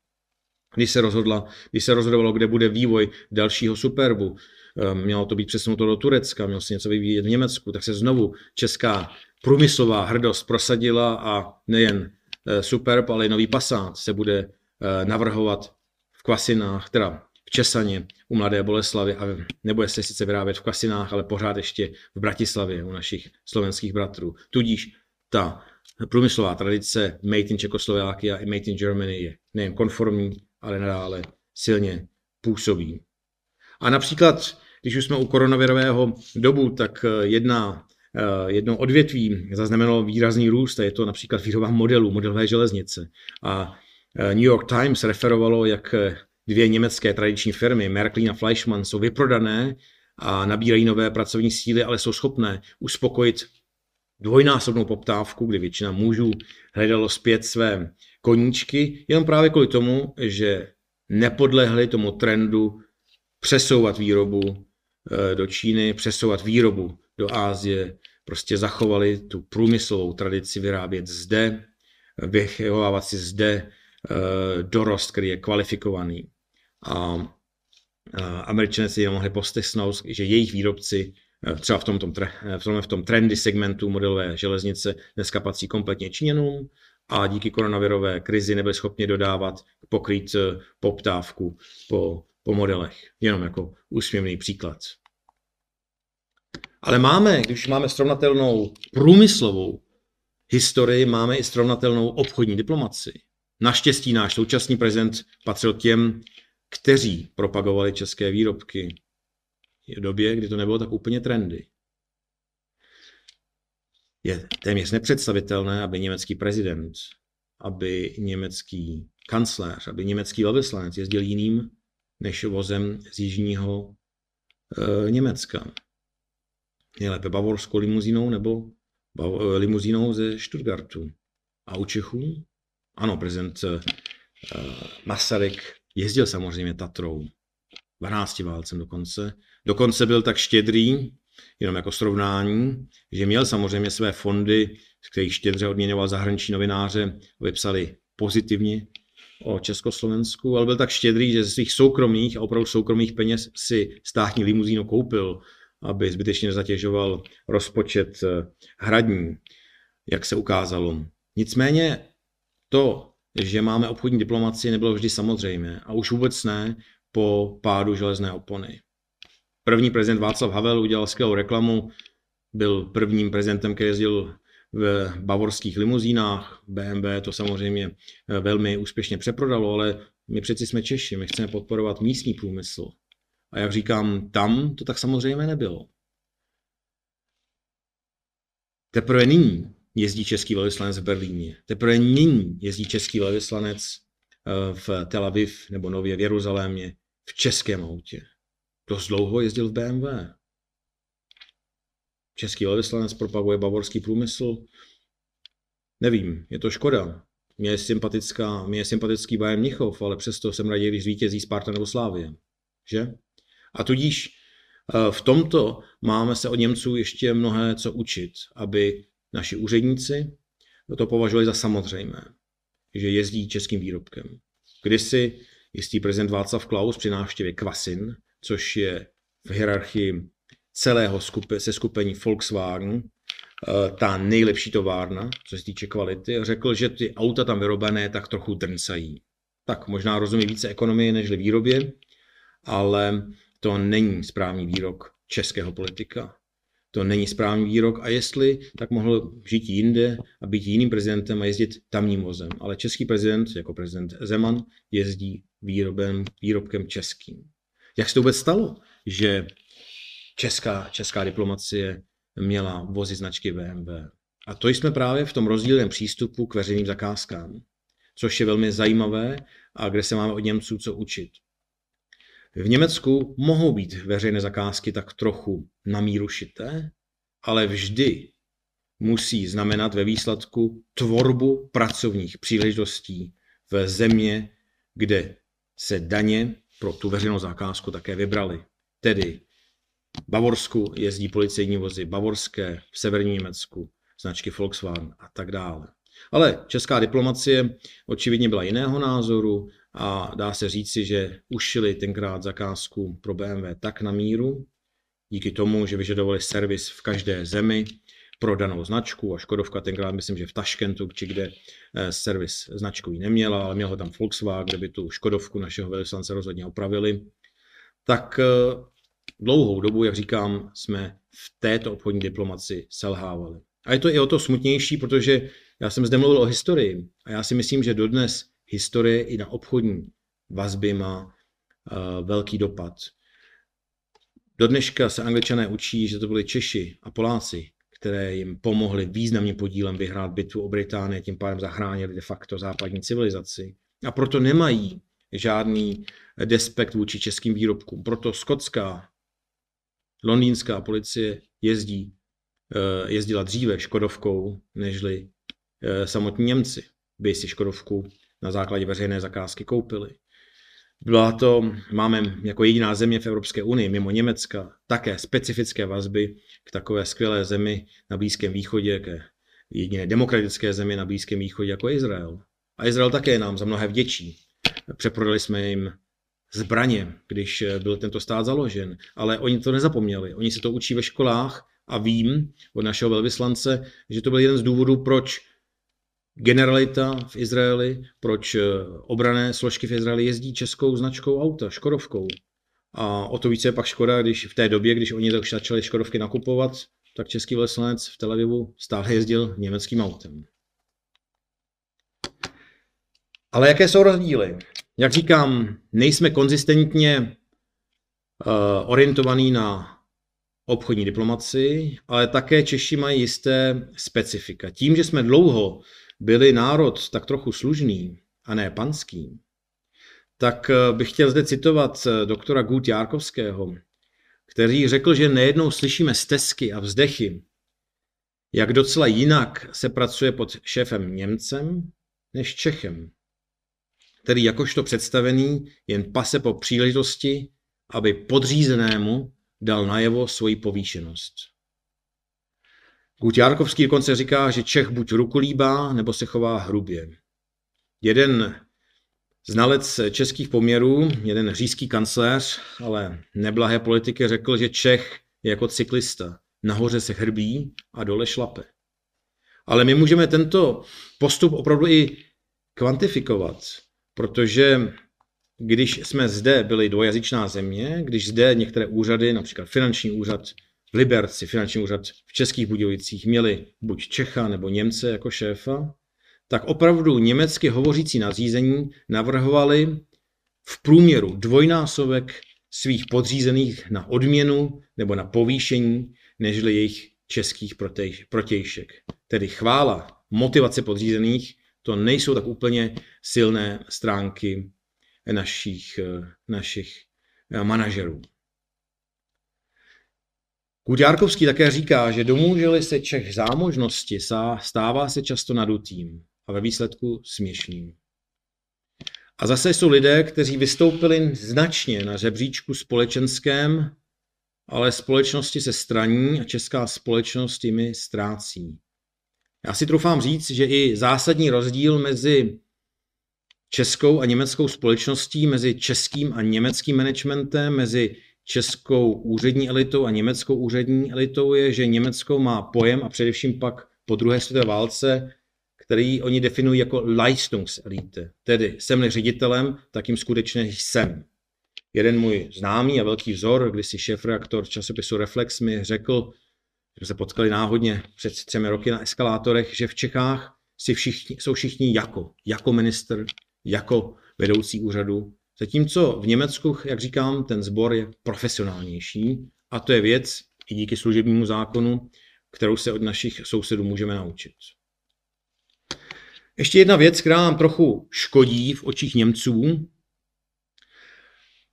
Když se, rozhodla, když se rozhodovalo, kde bude vývoj dalšího Superbu, eh, mělo to být přesunuto do Turecka, mělo se něco vyvíjet v Německu, tak se znovu česká průmyslová hrdost prosadila a nejen eh, Superb, ale i nový Passat se bude navrhovat v Kvasinách, teda v Česaně u Mladé Boleslavy a nebude se sice vyrábět v Kasinách, ale pořád ještě v Bratislavě u našich slovenských bratrů. Tudíž ta průmyslová tradice Made in Czechoslovakia i Made in Germany je nejen konformní, ale nadále silně působí. A například, když už jsme u koronavirového dobu, tak eh, jedna, eh, jedno odvětví zaznamenalo výrazný růst a je to například výroba modelů, modelové železnice. A eh, New York Times referovalo, jak dvě německé tradiční firmy, Märklin a Fleischmann, jsou vyprodané a nabírají nové pracovní síly, ale jsou schopné uspokojit dvojnásobnou poptávku, kdy většina mužů hledalo zpět své koníčky, jenom právě kvůli tomu, že nepodlehli tomu trendu přesouvat výrobu eh, do Číny, přesouvat výrobu do Ázie, prostě zachovali tu průmyslovou tradici vyrábět zde, vychovávat si zde eh, dorost, který je kvalifikovaný a američané si mohli postesnout, že jejich výrobci e, třeba v tom, tom, v tom, trendy segmentu modelové železnice dneska patří kompletně Číňanům a díky koronavirové krizi nebyli schopni dodávat, pokrýt poptávku po, po modelech. Jenom jako úsměvný příklad. Ale máme, když máme srovnatelnou průmyslovou historii, máme i srovnatelnou obchodní diplomaci. Naštěstí náš současný prezident patřil k těm, kteří propagovali české výrobky v době, kdy to nebylo tak úplně trendy. Je téměř nepředstavitelné, aby německý prezident, aby německý kancléř, aby německý velvyslanec jezdil jiným než vozem z jižního e, Německa. Je lépe bavorskou limuzínou nebo bav, limuzínou ze Stuttgartu. A u Čechů? Ano, prezident e, Masaryk Jezdil samozřejmě Tatrou, 12 válcem dokonce. Dokonce byl tak štědrý, jenom jako srovnání, že měl samozřejmě své fondy, z kterých štědře odměňoval zahraniční novináře, vypsali pozitivně o Československu, ale byl tak štědrý, že ze svých soukromých a opravdu soukromých peněz si státní limuzínu koupil, aby zbytečně nezatěžoval rozpočet eh, hradní, jak se ukázalo. Nicméně to, že máme obchodní diplomaci, nebylo vždy samozřejmé a už vůbec ne po pádu železné opony. První prezident Václav Havel udělal skvělou reklamu, byl prvním prezidentem, který jezdil v bavorských limuzínách. BMW to samozřejmě eh, velmi úspěšně přeprodalo, ale my přeci jsme Češi, my chceme podporovat místní průmysl. A jak říkám, tam to tak samozřejmě nebylo. Teprve nyní jezdí český velvyslanec v Berlíně. Teprve nyní jezdí český velvyslanec eh, v Tel Aviv nebo nově v Jeruzalémě v českém autě. Dost dlouho jezdil v BMW. Český velvyslanec propaguje bavorský průmysl. Nevím, je to škoda. Mě je, sympatická, mě je sympatický Bayern Mnichov, ale přesto jsem raději, když vítězí Sparta nebo Slávie. Že? A tudíž eh, v tomto máme se od Němců ještě mnohé co učit, aby naši úředníci to považovali za samozřejmé, že jezdí českým výrobkem. Kdysi jistý prezident Václav Klaus při návštěvě Kvasin, což je v hierarchii celého skupi, se skupení Volkswagen eh, ta nejlepší továrna, co se týče kvality, řekl, že ty auta tam vyrobené tak trochu drncají. Tak možná rozumí více ekonomie než výrobě, ale to není správný výrok českého politika. To není správný výrok a jestli, tak mohl žít jinde a být jiným prezidentem a jezdit tamním vozem. Ale český prezident, jako prezident Zeman, jezdí výrobem, výrobkem českým. Jak se to vůbec stalo, že česká, česká diplomacie měla vozy značky BMW? A to jsme právě v tom rozdílném přístupu k veřejným zakázkám, což je velmi zajímavé a kde se máme od Němců co učit. V Německu mohou být veřejné zakázky tak trochu na míru šité, ale vždy musí znamenat ve výsledku tvorbu pracovních příležitostí v země, kde se daně pro tu veřejnou zakázku také vybraly. Tedy v Bavorsku jezdí policejní vozy bavorské, v severním Německu značky Volkswagen a tak dále. Ale česká diplomacie očividně byla jiného názoru a dá se říci, že ušili tenkrát zakázku pro BMW tak na míru, díky tomu, že vyžadovali servis v každé zemi pro danou značku a Škodovka tenkrát myslím, že v Taškentu, či kde eh, servis značkový neměla, ale měl ho tam Volkswagen, kde by tu Škodovku našeho velvyslance rozhodně opravili, tak eh, dlouhou dobu, jak říkám, jsme v této obchodní diplomaci selhávali. A je to i o to smutnější, protože já jsem zde mluvil o historii a já si myslím, že dodnes historie i na obchodní vazby má uh, velký dopad. Do dneška se angličané učí, že to byli Češi a Poláci, které jim pomohly významným podílem vyhrát bitvu o Británii, tím pádem zachránili de facto západní civilizaci. A proto nemají žádný despekt vůči českým výrobkům. Proto skotská, londýnská policie jezdí, eh, jezdila dříve Škodovkou, nežli eh, samotní Němci by si Škodovku na základě veřejné zakázky koupili. Byla to, máme jako jediná země v Evropské unii, mimo Německa, také specifické vazby k takové skvělé zemi na Blízkém východě, ke jediné demokratické zemi na Blízkém východě jako Izrael. A Izrael také nám za mnohé vděčí. Přeprodali jsme jim zbraně, když byl tento stát založen, ale oni to nezapomněli. Oni se to učí ve školách a vím od našeho velvyslance, že to byl jeden z důvodů, proč generalita v Izraeli, proč eh, obrané složky v Izraeli jezdí českou značkou auta, Škodovkou. A o to více je pak škoda, když v té době, když oni tak začali Škodovky nakupovat, tak český velvyslanec v Tel Avivu stále jezdil německým autem. Ale jaké jsou rozdíly? Jak říkám, nejsme konzistentně uh, orientovaní na obchodní diplomaci, ale také Češi mají jisté specifika. Tím, že jsme dlouho byli národ tak trochu služný a ne panský, tak eh, bych chtěl zde citovat eh, doktora Gut Járkovského, který řekl, že nejednou slyšíme stezky a vzdechy, jak docela jinak se pracuje pod šéfem Němcem než Čechem, který jakožto představený jen pase po příležitosti, aby podřízenému dal najevo svoji povýšenost. Gutjárkovský dokonce říká, že Čech buď rukolíbá, nebo se chová hrubě. Jeden znalec českých poměrů, jeden říšský kancléř, ale neblahé politiky, řekl, že Čech je jako cyklista. Nahoře se hrbí a dole šlape. Ale my můžeme tento postup opravdu i kvantifikovat, protože když jsme zde byli dvojazyčná země, když zde některé úřady, například finanční úřad, Liberci, finanční úřad v Českých Budějovicích, měli buď Čecha nebo Němce jako šéfa, tak opravdu německy hovořící nadřízení navrhovali v průměru dvojnásobek svých podřízených na odměnu nebo na povýšení, nežli jejich českých protějšek. Tedy chvála, motivace podřízených, to nejsou tak úplně silné stránky našich, našich eh, manažerů. Kudjárkovský také říká, že domůželi se Čech zámožnosti, stává se často nadutým a ve výsledku směšným. A zase jsou lidé, kteří vystoupili značně na řebříčku společenském, ale společnosti se straní a česká společnost jimi ztrácí. Já si troufám říct, že i zásadní rozdíl mezi českou a německou společností, mezi českým a německým managementem, mezi českou úřední elitou a německou úřední elitou je, že Německo má pojem a především pak po druhé světové válce, který oni definují jako Leistungselite. Tedy jsem ředitelem, tak jim skutečně jsem. Jeden můj známý a velký vzor, když si šéf-reaktor časopisu Reflex mi řekl, že se potkali náhodně před třemi roky na eskalátorech, že v Čechách si všichni, jsou všichni jako, jako minister, jako vedoucí úřadu, Zatímco v Německu, jak říkám, ten sbor je profesionálnější a to je věc i díky služebnímu zákonu, kterou se od našich sousedů můžeme naučit. Ještě jedna věc, která nám trochu škodí v očích Němců,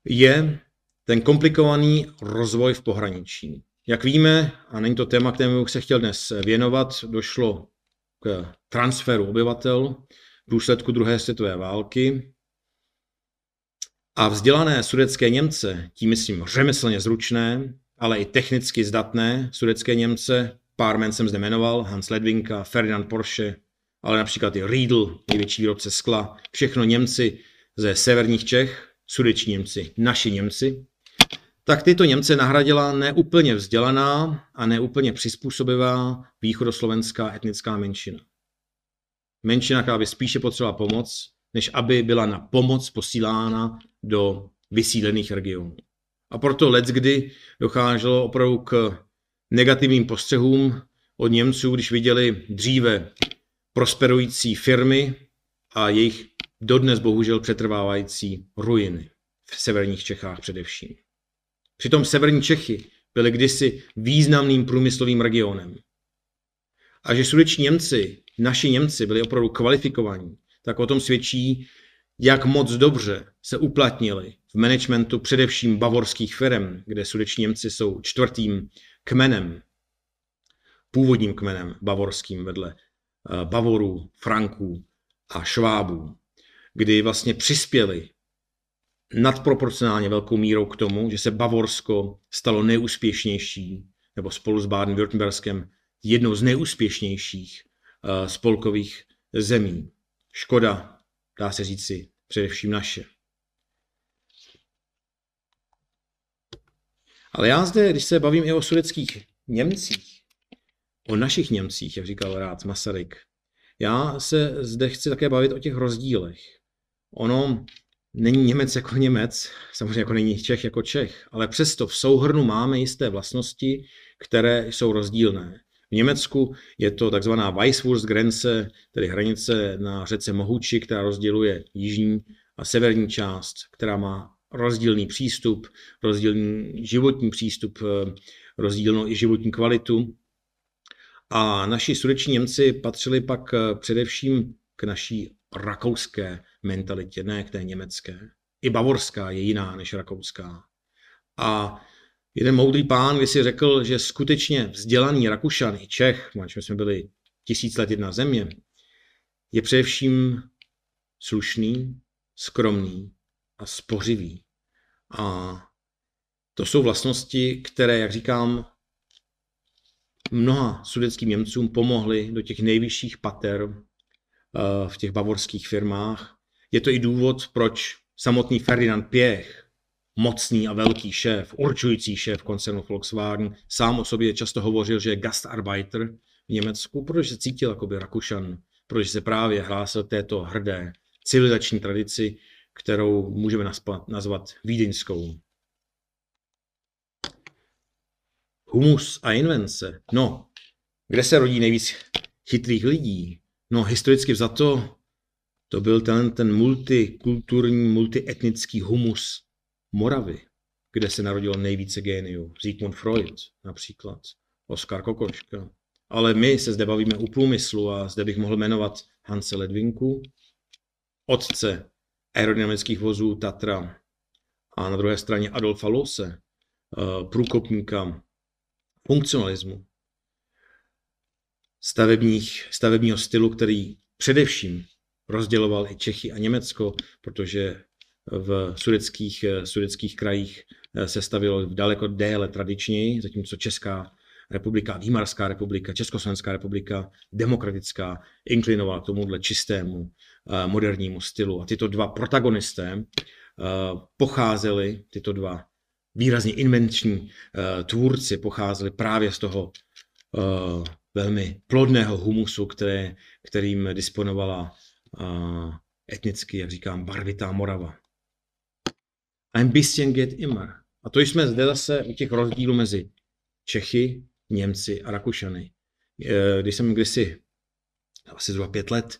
je ten komplikovaný rozvoj v pohraničí. Jak víme, a není to téma, kterému bych se chtěl dnes věnovat, došlo k transferu obyvatel v důsledku druhé světové války a vzdělané sudecké Němce, tím myslím řemeslně zručné, ale i technicky zdatné sudecké Němce, pár men jsem zde jmenoval, Hans Ledvinka, Ferdinand Porsche, ale například i Riedl, největší výrobce skla, všechno Němci ze severních Čech, sudeční Němci, naši Němci, tak tyto Němce nahradila neúplně vzdělaná a neúplně přizpůsobivá východoslovenská etnická menšina. Menšina, která by spíše potřebovala pomoc, než aby byla na pomoc posílána do vysílených regionů. A proto let, kdy docházelo opravdu k negativním postřehům od Němců, když viděli dříve prosperující firmy a jejich dodnes bohužel přetrvávající ruiny v severních Čechách především. Přitom severní Čechy byly kdysi významným průmyslovým regionem. A že sudeční Němci, naši Němci, byli opravdu kvalifikovaní, tak o tom svědčí, jak moc dobře se uplatnili v managementu především bavorských firm, kde sudeční Němci jsou čtvrtým kmenem, původním kmenem bavorským vedle eh, Bavorů, Franků a Švábů, kdy vlastně přispěli nadproporcionálně velkou mírou k tomu, že se Bavorsko stalo nejúspěšnější, nebo spolu s Baden-Württemberskem jednou z nejúspěšnějších uh, spolkových zemí. Škoda, dá se říci, především naše. Ale já zde, když se bavím i o sudeckých Němcích, o našich Němcích, jak říkal rád Masaryk, já se zde chci také bavit o těch rozdílech. Ono není Němec jako Němec, samozřejmě jako není Čech jako Čech, ale přesto v souhrnu máme jisté vlastnosti, které jsou rozdílné. V Německu je to takzvaná Weisswurstgrenze, tedy hranice na řece Mohuči, která rozděluje jižní a severní část, která má rozdílný přístup, rozdílný životní přístup, eh, rozdílnou i životní kvalitu. A naši sudeční Němci patřili pak eh, především k naší rakouské mentalitě, ne k té německé. I bavorská je jiná než rakouská. A jeden moudrý pán když si řekl, že skutečně vzdělaný Rakušan i Čech, my jsme byli tisíc let jedna země, je především slušný, skromný a spořivý. A to jsou vlastnosti, které, jak říkám, mnoha sudeckým Němcům pomohly do těch nejvyšších pater eh, v těch bavorských firmách. Je to i důvod, proč samotný Ferdinand Pěch, mocný a velký šéf, určující šéf koncernu Volkswagen, sám o sobě často hovořil, že je Gastarbeiter v Německu, protože se cítil jako by Rakušan, protože se právě hlásil této hrdé civilizační tradici, kterou můžeme nazvat vídeňskou. Humus a invence. No, kde se rodí nejvíc chytrých lidí? No, historicky vzato to byl ten, ten multikulturní, multietnický humus Moravy, kde se narodilo nejvíce géniů. Sigmund Freud například, Oskar Kokoška. Ale my se zde bavíme u průmyslu a zde bych mohl jmenovat Hanse Ledvinku, otce aerodynamických vozů Tatra a na druhé straně Adolfa Lose, průkopníka funkcionalismu, stavebních, stavebního stylu, který především rozděloval i Čechy a Německo, protože v sudeckých, sudeckých krajích se stavilo daleko déle tradičněji, zatímco Česká republika, Výmarská republika, Československá republika, demokratická, inklinovala k tomuhle čistému, eh, modernímu stylu. A tyto dva protagonisté eh, pocházeli, tyto dva výrazně invenční eh, tvůrci pocházeli právě z toho velmi plodného humusu, které, kterým disponovala etnicky, jak říkám, barvitá Morava. Ein bisschen geht immer. A to jsme zde zase u těch rozdílů mezi Čechy, Němci a Rakušany. Když jsem kdysi, asi zhruba pět let,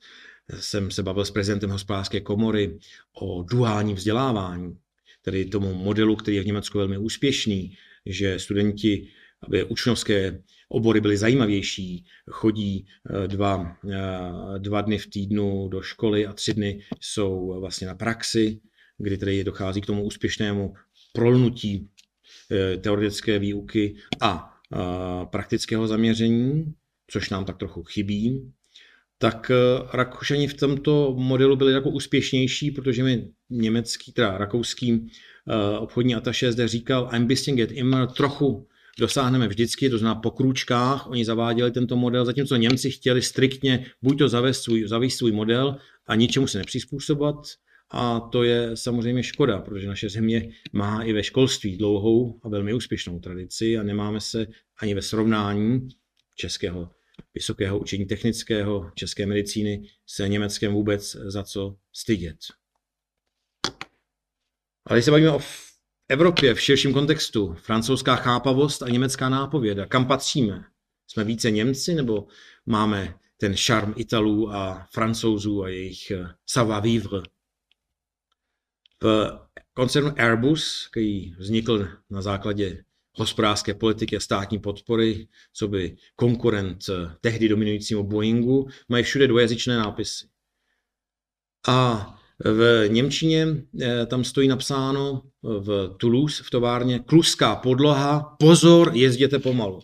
jsem se bavil s prezidentem hospodářské komory o duálním vzdělávání, tedy tomu modelu, který je v Německu velmi úspěšný, že studenti, aby učňovské obory byly zajímavější, chodí eh, dva, eh, dva dny v týdnu do školy a tři dny jsou vlastně na praxi, kdy tedy dochází k tomu úspěšnému prolnutí eh, teoretické výuky a praktického zaměření, což nám tak trochu chybí, tak Rakušani v tomto modelu byli jako úspěšnější, protože mi německý, teda rakouský obchodní ataše zde říkal, I'm bisschen get immer trochu dosáhneme vždycky, to znamená po krůčkách, oni zaváděli tento model, zatímco Němci chtěli striktně buď to zavést svůj, zavést svůj model a ničemu se nepřizpůsobovat, a to je samozřejmě škoda, protože naše země má i ve školství dlouhou a velmi úspěšnou tradici a nemáme se ani ve srovnání českého vysokého učení technického, české medicíny se Německem vůbec za co stydět. Ale když se bavíme o Evropě v širším kontextu, francouzská chápavost a německá nápověda, kam patříme? Jsme více Němci nebo máme ten šarm Italů a Francouzů a jejich eh, savoir-vivre? V koncernu Airbus, který vznikl na základě hospodářské politiky a státní podpory, co by konkurent eh, tehdy dominujícímu Boeingu, mají všude dvojazyčné nápisy. A v Němčině eh, tam stojí napsáno v Toulouse, v továrně, kluská podloha, pozor, jezděte pomalu.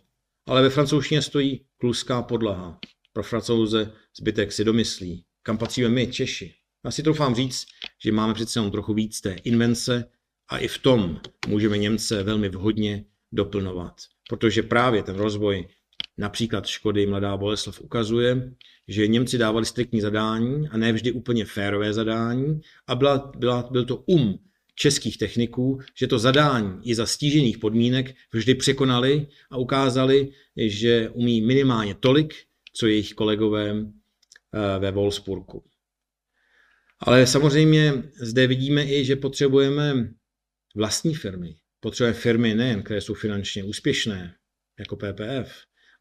Ale ve francouzštině stojí kluská podlaha. Pro francouze zbytek si domyslí. Kam patříme my, Češi? Já si troufám říct, že máme přece jenom trochu víc té invence a i v tom můžeme Němce velmi vhodně doplnovat. Protože právě ten rozvoj například Škody Mladá Boleslav ukazuje, že Němci dávali striktní zadání a ne vždy úplně férové zadání a byla, byla, byl to um českých techniků, že to zadání i za stížených podmínek vždy překonali a ukázali, že umí minimálně tolik, co jejich kolegové eh, ve Wolfsburgu. Ale samozřejmě zde vidíme i, že potřebujeme vlastní firmy. Potřebujeme firmy nejen, které jsou finančně úspěšné, jako PPF,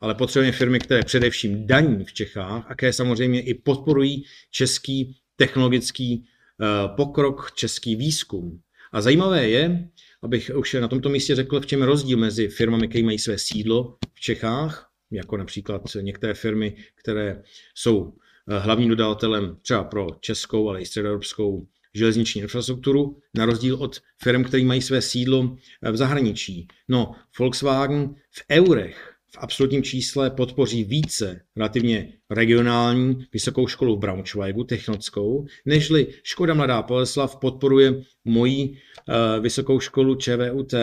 ale potřebujeme firmy, které především daní v Čechách a které samozřejmě i podporují český technologický eh, pokrok, český výzkum. A zajímavé je, abych už na tomto místě řekl, v čem je rozdíl mezi firmami, které mají své sídlo v Čechách, jako například některé firmy, které jsou hlavním dodavatelem třeba pro českou, ale i středoevropskou železniční infrastrukturu, na rozdíl od firm, které mají své sídlo eh, v zahraničí. No, Volkswagen v eurech v absolutním čísle podpoří více relativně regionální vysokou školu v Braunschweigu, technickou, nežli Škoda Mladá Poleslav podporuje moji uh, vysokou školu ČVUT.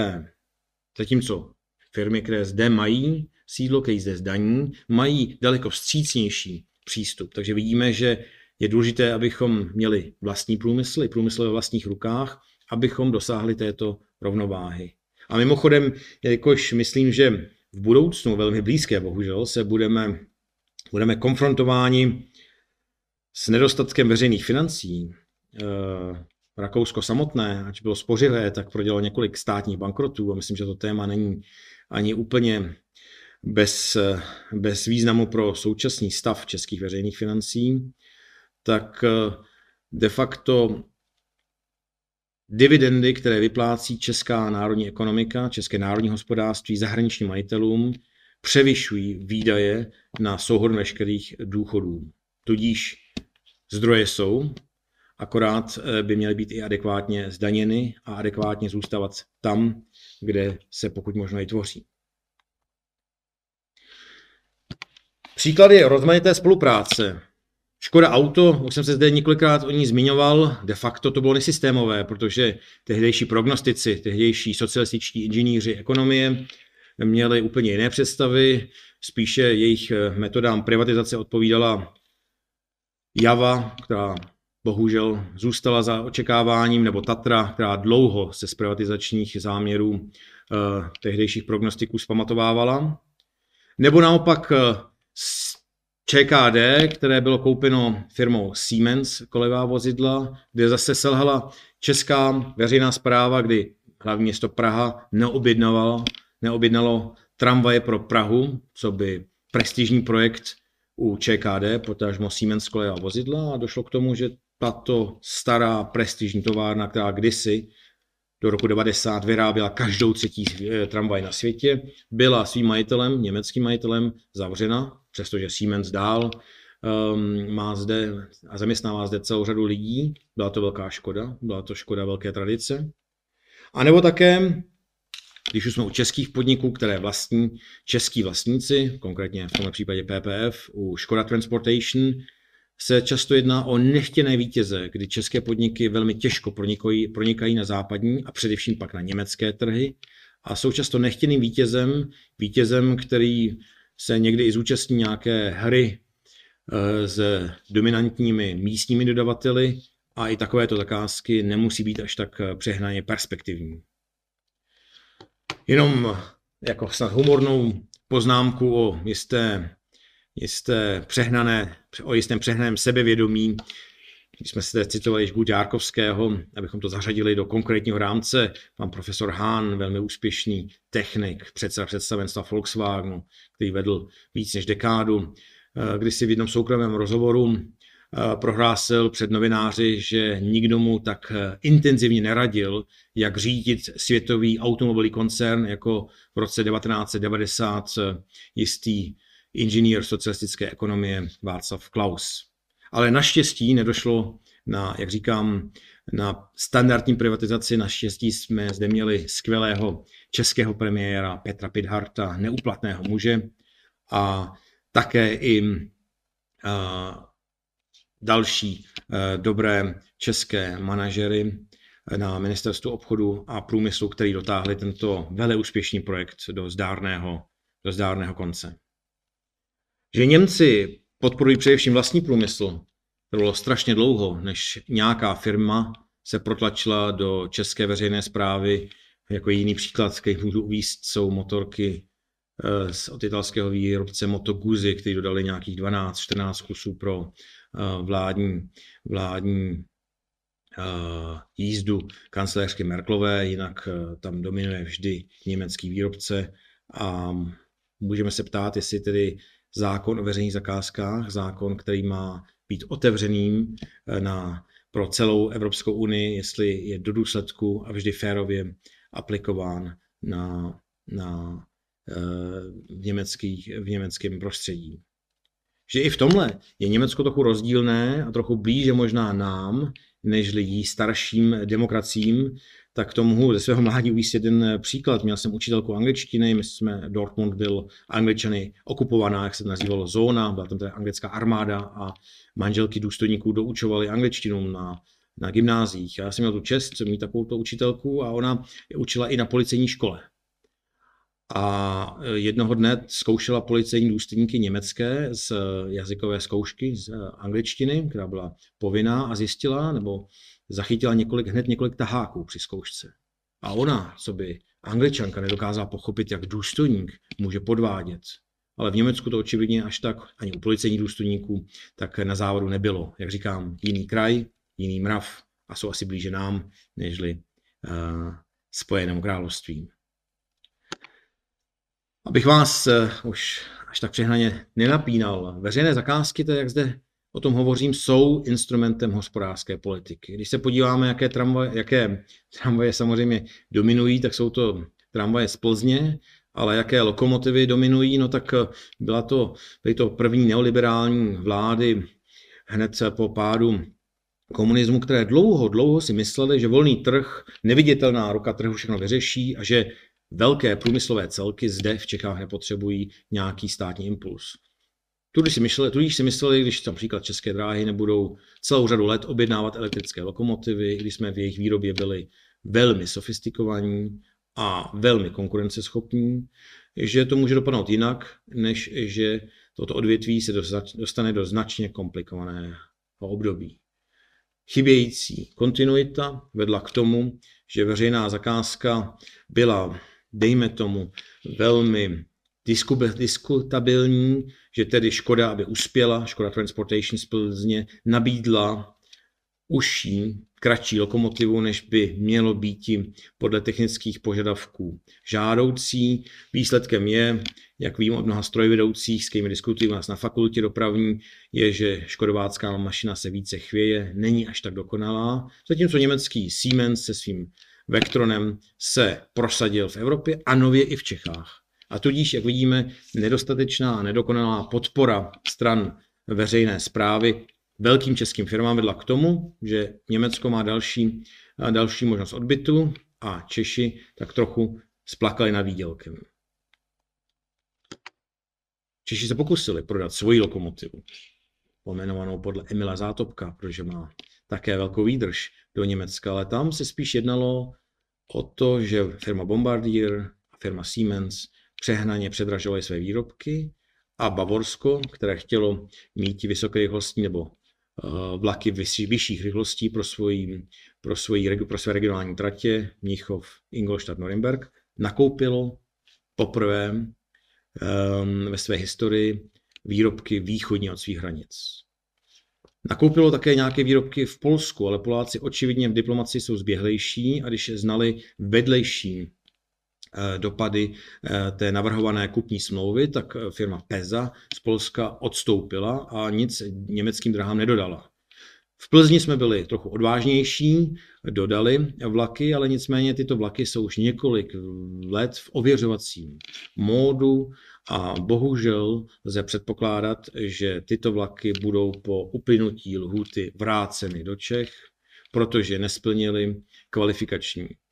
Zatímco firmy, které zde mají sídlo, které zde zdaní, mají daleko vstřícnější přístup. Takže vidíme, že je důležité, abychom měli vlastní průmysl, i průmysl ve vlastních rukách, abychom dosáhli této rovnováhy. A mimochodem, jakož myslím, že v budoucnu, velmi blízké bohužel, se budeme, budeme konfrontováni s nedostatkem veřejných financí. Eh, Rakousko samotné, ať bylo spořivé, tak prodělalo několik státních bankrotů a myslím, že to téma není ani úplně bez, bez významu pro současný stav českých veřejných financí, tak eh, de facto dividendy, které vyplácí česká národní ekonomika, české národní hospodářství zahraničním majitelům, převyšují výdaje na souhod veškerých důchodů. Tudíž zdroje jsou, akorát eh, by měly být i adekvátně zdaněny a adekvátně zůstávat tam, kde se pokud možno i tvoří. Příklady rozmanité spolupráce. Škoda Auto, už jsem se zde několikrát o ní zmiňoval, de facto to bylo nesystémové, protože tehdejší prognostici, tehdejší socialističtí inženýři ekonomie měli úplně jiné představy, spíše jejich metodám privatizace odpovídala Java, která bohužel zůstala za očekáváním, nebo Tatra, která dlouho se z privatizačních záměrů eh, tehdejších prognostiků zpamatovávala. Nebo naopak eh, ČKD, které bylo koupeno firmou Siemens kolejová vozidla, kde zase selhala česká veřejná zpráva, kdy hlavní město Praha neobjednalo, neobjednalo tramvaje pro Prahu, co by prestižní projekt u ČKD, potažmo Siemens kolejová vozidla. A došlo k tomu, že tato stará prestižní továrna, která kdysi do roku 90 vyráběla každou třetí eh, tramvaj na světě, byla svým majitelem, německým majitelem, zavřena, přestože Siemens dál um, má zde a zaměstnává zde celou řadu lidí. Byla to velká škoda, byla to škoda velké tradice. A nebo také, když už jsme u českých podniků, které vlastní český vlastníci, konkrétně v tomto případě PPF, u Škoda Transportation, se často jedná o nechtěné vítěze, kdy české podniky velmi těžko pronikají, pronikají na západní a především pak na německé trhy a jsou často nechtěným vítězem, vítězem, který se někdy i zúčastní nějaké hry eh, s dominantními místními dodavateli a i takovéto zakázky nemusí být až tak eh, přehnaně perspektivní. Jenom jako snad humornou poznámku o jisté jisté přehnané, o jistém přehnaném sebevědomí, když jsme se citovali Žgu Dárkovského, abychom to zařadili do konkrétního rámce, pan profesor Hahn, velmi úspěšný technik, předseda představenstva Volkswagenu, který vedl víc než dekádu, eh, když si v jednom soukromém rozhovoru eh, prohlásil před novináři, že nikdo mu tak eh, intenzivně neradil, jak řídit světový automobilový koncern jako v roce 1990 jistý inženýr socialistické ekonomie Václav Klaus. Ale naštěstí nedošlo na, jak říkám, na standardní privatizaci. Naštěstí jsme zde měli skvělého českého premiéra Petra Pidharta, neuplatného muže a také i a, další a, dobré české manažery na ministerstvu obchodu a průmyslu, který dotáhli tento veleúspěšný projekt do zdárného, do zdárného konce že Němci podporují především vlastní průmysl. Trvalo strašně dlouho, než nějaká firma se protlačila do české veřejné zprávy. Jako jiný příklad, který můžu uvíct, jsou motorky eh, od italského výrobce Moto Guzzi, který dodali nějakých 12-14 kusů pro eh, vládní, vládní eh, jízdu kancelářky Merklové, jinak tam dominuje vždy německý výrobce a můžeme se ptát, jestli tedy zákon o veřejných zakázkách, zákon, který má být otevřeným eh, na, pro celou Evropskou unii, jestli je do důsledku a vždy férově aplikován na, na, eh, v, německých, v německém prostředí. Že i v tomhle je Německo trochu rozdílné a trochu blíže možná nám, než lidí starším demokraciím, tak to mohu ze svého mládí uvíct jeden eh, příklad. Měl jsem učitelku angličtiny, my jsme, Dortmund byl angličany okupovaná, jak se to nazývalo, zóna, byla tam teda anglická armáda a manželky důstojníků doučovali angličtinu na, na gymnázích. Já jsem měl tu čest mít takovou učitelku a ona učila i na policejní škole. A eh, jednoho dne zkoušela policejní důstojníky německé z eh, jazykové zkoušky z angličtiny, která byla povinná a zjistila, nebo zachytila několik, hned několik taháků při zkoušce. A ona, co by angličanka nedokázala pochopit, jak důstojník může podvádět. Ale v Německu to očividně až tak, ani u policejních důstojníků, tak na závodu nebylo. Jak říkám, jiný kraj, jiný mrav a jsou asi blíže nám, nežli uh, Spojenému království. Abych vás uh, už až tak přehnaně nenapínal, veřejné zakázky, to je, jak zde o tom hovořím, jsou instrumentem hospodářské politiky. Když se podíváme, jaké tramvaje, jaké tramvaje samozřejmě dominují, tak jsou to tramvaje z Plzně, ale jaké lokomotivy dominují, no tak byla to, byly to první neoliberální vlády hned po pádu komunismu, které dlouho, dlouho si mysleli, že volný trh, neviditelná ruka trhu všechno vyřeší a že velké průmyslové celky zde v Čechách nepotřebují nějaký státní impuls. Tudíž si mysleli, tudíž si mysleli, když například České dráhy nebudou celou řadu let objednávat elektrické lokomotivy, když jsme v jejich výrobě byli velmi sofistikovaní a velmi konkurenceschopní, že to může dopadnout jinak, než že toto odvětví se dostane do značně komplikovaného období. Chybějící kontinuita vedla k tomu, že veřejná zakázka byla, dejme tomu, velmi diskutabilní, že tedy Škoda, aby uspěla, Škoda Transportation z Plzně, nabídla užší, kratší lokomotivu, než by mělo být podle technických požadavků žádoucí. Výsledkem je, jak vím od mnoha strojvedoucích, s kterými diskutují u nás na fakultě dopravní, je, že škodovácká mašina se více chvěje, není až tak dokonalá, zatímco německý Siemens se svým Vectronem se prosadil v Evropě a nově i v Čechách. A tudíž, jak vidíme, nedostatečná a nedokonalá podpora stran veřejné zprávy velkým českým firmám vedla k tomu, že Německo má další, další možnost odbytu a Češi tak trochu splakali nad výdělkem. Češi se pokusili prodat svoji lokomotivu, pomenovanou podle Emila Zátopka, protože má také velkou výdrž do Německa, ale tam se spíš jednalo o to, že firma Bombardier a firma Siemens přehnaně předražovaly své výrobky a Bavorsko, které chtělo mít vysokorychlostní nebo uh, vlaky vyšších rychlostí pro, svoji, pro, svoji, pro své regionální tratě Mnichov, Ingolstadt, Norimberg, nakoupilo poprvé um, ve své historii výrobky východně od svých hranic. Nakoupilo také nějaké výrobky v Polsku, ale Poláci očividně v diplomaci jsou zběhlejší a když znali vedlejší Eh, dopady eh, té navrhované kupní smlouvy, tak eh, firma Peza z Polska odstoupila a nic německým drahám nedodala. V Plzni jsme byli trochu odvážnější, dodali vlaky, ale nicméně tyto vlaky jsou už několik let v ověřovacím módu a bohužel lze předpokládat, že tyto vlaky budou po uplynutí lhuty vráceny do Čech, protože nesplnili kvalifikační Eh,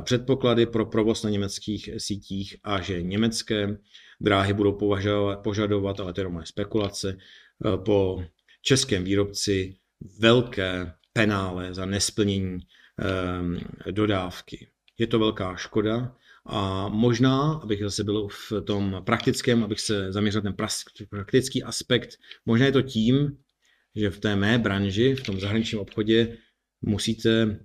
předpoklady pro provoz na německých sítích a že německé dráhy budou požadovat, ale to je moje spekulace, eh, po českém výrobci velké penále za nesplnění eh, dodávky. Je to velká škoda a možná, abych zase byl v tom praktickém, abych se zaměřil ten praktický aspekt, možná je to tím, že v té mé branži, v tom zahraničním obchodě, musíte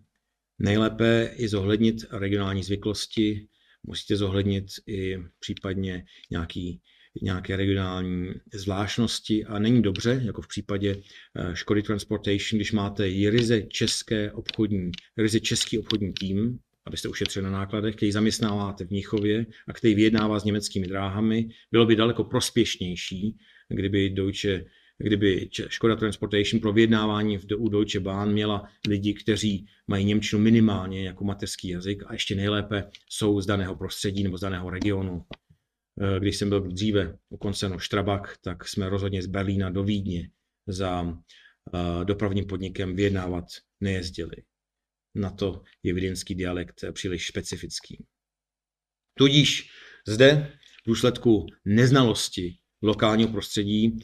Nejlépe i zohlednit regionální zvyklosti, musíte zohlednit i případně nějaký, nějaké regionální zvláštnosti. A není dobře, jako v případě eh, Škody Transportation, když máte ryze české obchodní, ryze český obchodní tým, abyste ušetřili na nákladech, který zaměstnáváte v Mnichově a který vyjednává s německými dráhami, bylo by daleko prospěšnější, kdyby Deutsche kdyby Škoda Transportation pro vyjednávání u Deutsche Bahn měla lidi, kteří mají Němčinu minimálně jako mateřský jazyk a ještě nejlépe jsou z daného prostředí nebo z daného regionu. Eh, když jsem byl dříve u koncernu Strabag, tak jsme rozhodně z Berlína do Vídně za eh, dopravním podnikem vyjednávat nejezdili. Na to je vídeňský dialekt příliš specifický. Tudíž zde v důsledku neznalosti lokálního prostředí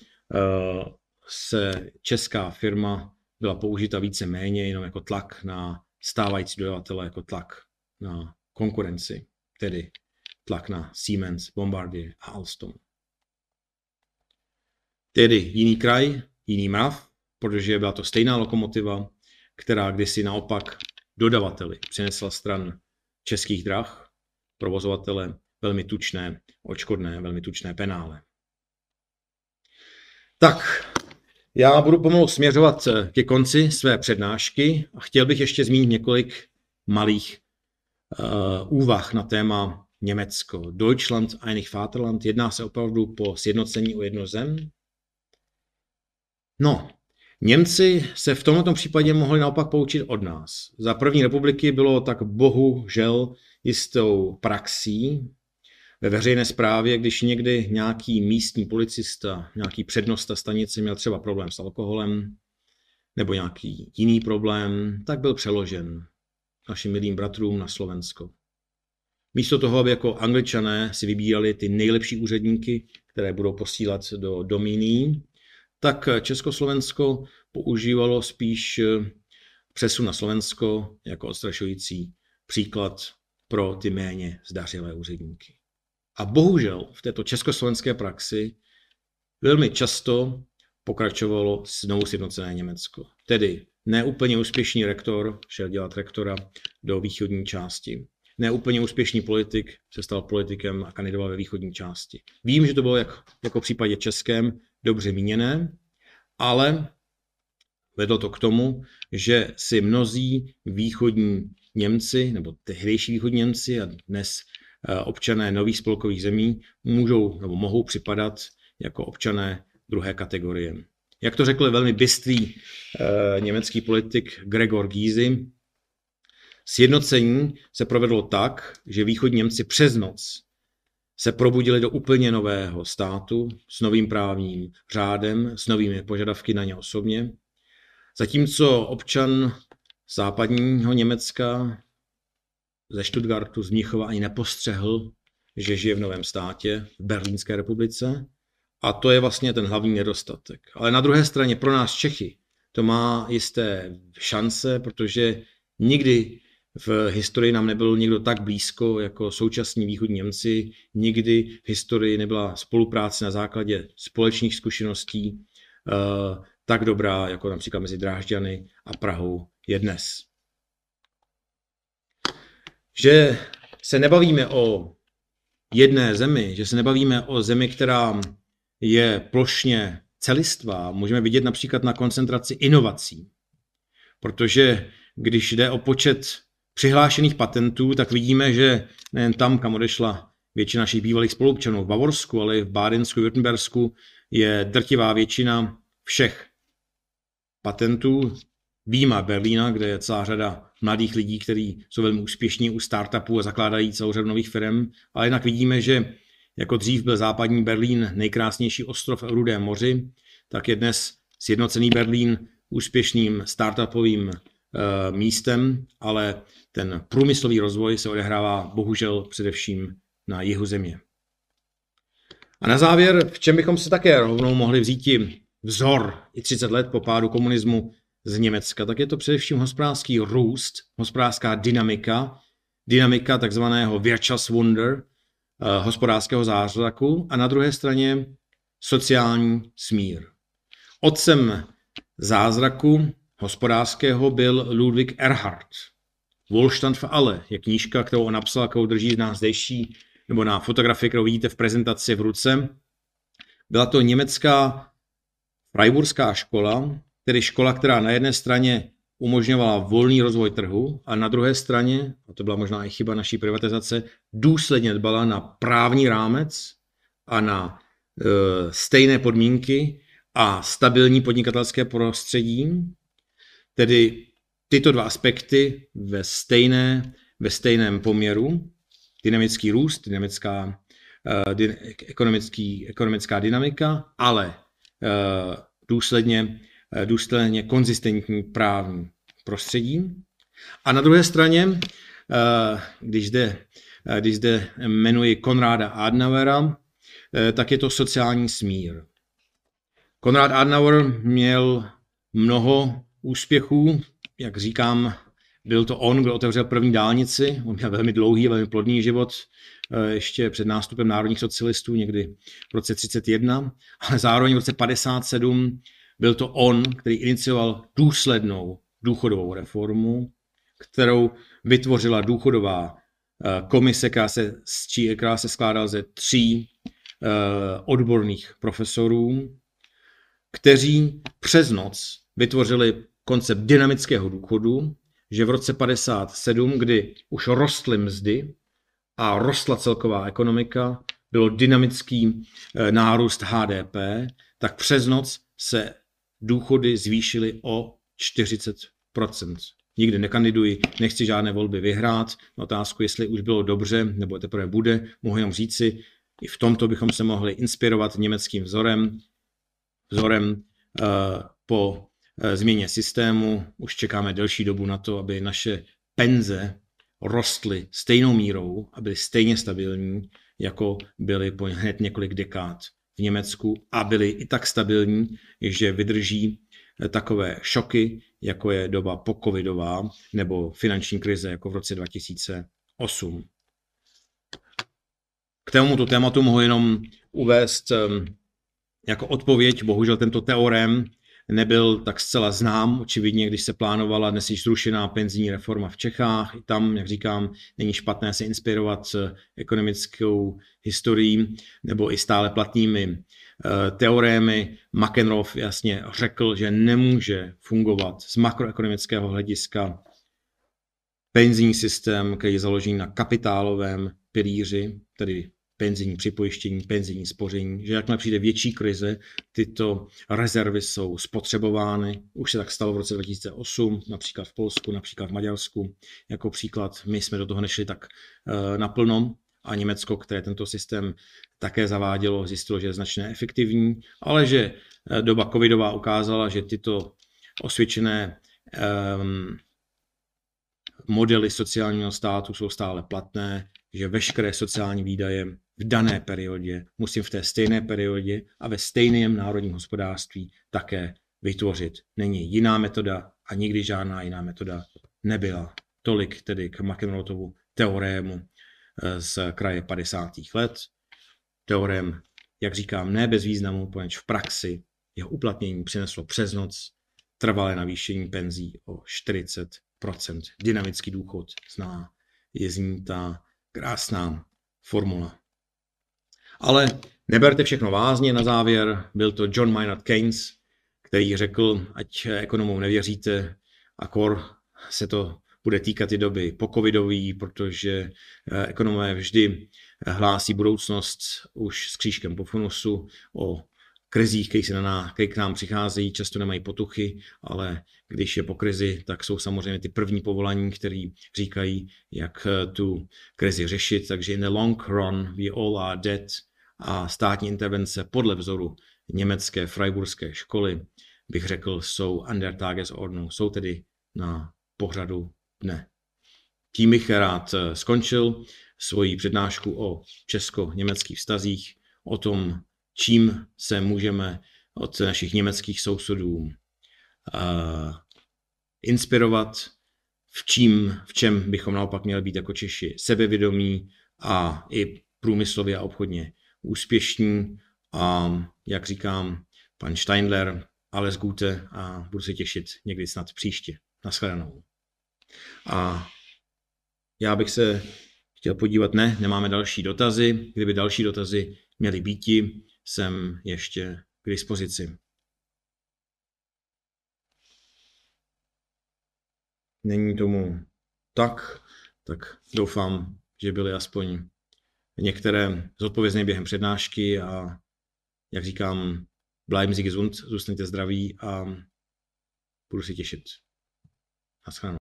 se česká firma byla použita více méně jenom jako tlak na stávající dodavatele, jako tlak na konkurenci, tedy tlak na Siemens, Bombardier a Alstom. Tedy jiný kraj, jiný mrav, protože byla to stejná lokomotiva, která kdysi naopak dodavateli přinesla stran českých drah, provozovatele velmi tučné očkodné, velmi tučné penále. Tak, já budu pomalu směřovat eh, ke konci své přednášky a chtěl bych ještě zmínit několik malých uh, úvah na téma Německo. Deutschland, Einig Vaterland. Jedná se opravdu po sjednocení o jedno zem? No, Němci se v tomto případě mohli naopak poučit od nás. Za první republiky bylo tak bohužel jistou praxí, ve veřejné správě, když někdy nějaký místní policista, nějaký přednosta stanice měl třeba problém s alkoholem, nebo nějaký jiný problém, tak byl přeložen našim milým bratrům na Slovensko. Místo toho, aby jako angličané si vybírali ty nejlepší úředníky, které budou posílat do domíní, tak Československo používalo spíš přesun na Slovensko jako odstrašující příklad pro ty méně zdařilé úředníky. A bohužel v této československé praxi velmi často pokračovalo znovu sjednocené Německo. Tedy neúplně úspěšný rektor šel dělat rektora do východní části. Neúplně úspěšný politik se stal politikem a kandidoval ve východní části. Vím, že to bylo jak, jako v případě českém dobře míněné, ale vedlo to k tomu, že si mnozí východní Němci, nebo tehdejší východní Němci a dnes občané nových spolkových zemí můžou nebo mohou připadat jako občané druhé kategorie. Jak to řekl velmi bystrý e, německý politik Gregor Gysi, sjednocení se provedlo tak, že východní Němci přes noc se probudili do úplně nového státu s novým právním řádem, s novými požadavky na ně osobně, zatímco občan západního Německa ze Stuttgartu, z Mnichova ani nepostřehl, že žije v novém státě, v Berlínské republice, a to je vlastně ten hlavní nedostatek. Ale na druhé straně pro nás Čechy to má jisté šance, protože nikdy v historii nám nebyl někdo tak blízko jako současní východní Němci. Nikdy v historii nebyla spolupráce na základě společných zkušeností uh, tak dobrá, jako například mezi Drážďany a Prahou je dnes. Že se nebavíme o jedné zemi, že se nebavíme o zemi, která je plošně celistvá, můžeme vidět například na koncentraci inovací. Protože když jde o počet přihlášených patentů, tak vidíme, že nejen tam, kam odešla většina našich bývalých spolupčanů v Bavorsku, ale i v Bádensku, Württembersku, je drtivá většina všech patentů, výjima Berlína, kde je celá řada mladých lidí, kteří jsou velmi úspěšní u startupů a zakládají celou řadu nových firm, ale jinak vidíme, že jako dřív byl západní Berlín nejkrásnější ostrov v Rudém moři, tak je dnes sjednocený Berlín úspěšným startupovým e, místem, ale ten průmyslový rozvoj se odehrává bohužel především na jihu země. A na závěr, v čem bychom si také rovnou mohli vzít vzor i 30 let po pádu komunismu z Německa, tak je to především hospodářský růst, hospodářská dynamika, dynamika takzvaného Wirtschaftswunder, Eh, hospodářského zázraku a na druhé straně sociální smír. Otcem zázraku hospodářského byl Ludwig Erhard. Wohlstand für alle je knížka, kterou on napsal, kterou drží nás zdejší, nebo na fotografii, kterou vidíte v prezentaci v ruce. Byla to německá Freiburská škola, tedy škola, která na jedné straně umožňovala volný rozvoj trhu a na druhé straně, a to byla možná i chyba naší privatizace, důsledně dbala na právní rámec a na e, stejné podmínky a stabilní podnikatelské prostředí, tedy tyto dva aspekty ve, stejné, ve stejném poměru, dynamický růst, dynamická, e, dy, ekonomický, ekonomická dynamika, ale e, důsledně Eh, důsledně konzistentní právní prostředí. A na druhé straně, eh, když zde, eh, když zde jmenuji Konráda Adenauera, tak je to sociální smír. Konrad Adenauer měl mnoho úspěchů, jak říkám, byl to on, kdo otevřel první dálnici, on měl velmi dlouhý, velmi plodný život, ještě před nástupem národních socialistů, někdy v roce 31, ale zároveň v roce 57 byl to on, který inicioval důslednou důchodovou reformu, kterou vytvořila důchodová eh, komise, která se, která se skládala ze tří eh, odborných profesorů, kteří přes noc vytvořili koncept dynamického důchodu, že v roce 57, kdy už rostly mzdy a rostla celková ekonomika, bylo dynamický eh, nárůst HDP, tak přes noc se důchody zvýšily o 40% Nikdy nekandiduji, nechci žádné volby vyhrát. Na otázku, jestli už bylo dobře, nebo teprve bude, mohu jenom říci, i v tomto bychom se mohli inspirovat německým vzorem, vzorem uh, po eh, změně systému. Už čekáme delší dobu na to, aby naše penze rostly stejnou mírou a byly stejně stabilní, jako byly po hned několik dekád v Německu a byly i tak stabilní, že vydrží eh, takové šoky, jako je doba pokovidová nebo finanční krize, jako v roce 2008. K tomuto tématu mohu jenom uvést ehm, jako odpověď, bohužel tento teorem nebyl tak zcela znám. Očividně, když se plánovala dnes již zrušená penzijní reforma v Čechách, i tam, jak říkám, není špatné se inspirovat ekonomickou historií nebo i stále platnými eh, teorémy. McEnroe jasně řekl, že nemůže fungovat z makroekonomického hlediska penzijní systém, který je založený na kapitálovém pilíři, tedy penzijní připojištění, penzijní spoření, že jakmile přijde větší krize, tyto rezervy jsou spotřebovány. Už se tak stalo v roce 2008, například v Polsku, například v Maďarsku. Jako příklad, my jsme do toho nešli tak uh, naplno, a Německo, které tento systém také zavádělo, zjistilo, že je značně efektivní, ale že eh, doba covidová ukázala, že tyto osvědčené um, modely sociálního státu jsou stále platné, že veškeré sociální výdaje v dané periodě musím v té stejné periodě a ve stejném národním hospodářství také vytvořit. Není jiná metoda a nikdy žádná jiná metoda nebyla. Tolik tedy k McEnroetovu teorému eh, z kraje 50. let. Teorém, jak říkám, ne bez významu, poněvadž v praxi jeho uplatnění přineslo přes noc trvalé navýšení penzí o 40%. Dynamický důchod zná, je zní ta krásná formula. Ale neberte všechno vázně na závěr. Byl to John Maynard Keynes, který řekl, ať ekonomům nevěříte, a kor se to bude týkat i doby pokovidový, protože eh, ekonomové vždy hlásí budoucnost už s křížkem po funusu o krizích, které, se na nás, které k nám přicházejí, často nemají potuchy, ale když je po krizi, tak jsou samozřejmě ty první povolání, které říkají, jak eh, tu krizi řešit. Takže in the long run we all are dead a státní intervence podle vzoru německé freiburské školy, bych řekl, jsou under Tagesordnung, jsou tedy na pořadu dne. Tím bych rád eh, skončil svoji přednášku o česko-německých vztazích, o tom, čím se můžeme od našich německých sousedů uh, inspirovat, v, čím, v čem bychom naopak měli být jako Češi sebevědomí a i průmyslově a obchodně úspěšní. A jak říkám, pan Steindler, alles Gute a budu se těšit někdy snad příště. Naschledanou. A já bych se chtěl podívat, ne, nemáme další dotazy. Kdyby další dotazy měly býti, jsem ještě k dispozici. Není tomu tak, tak doufám, že byly aspoň některé zodpovězné během přednášky a jak říkám, bleiben Sie gesund, zůstaňte zdraví a budu si těšit. Naschledanou.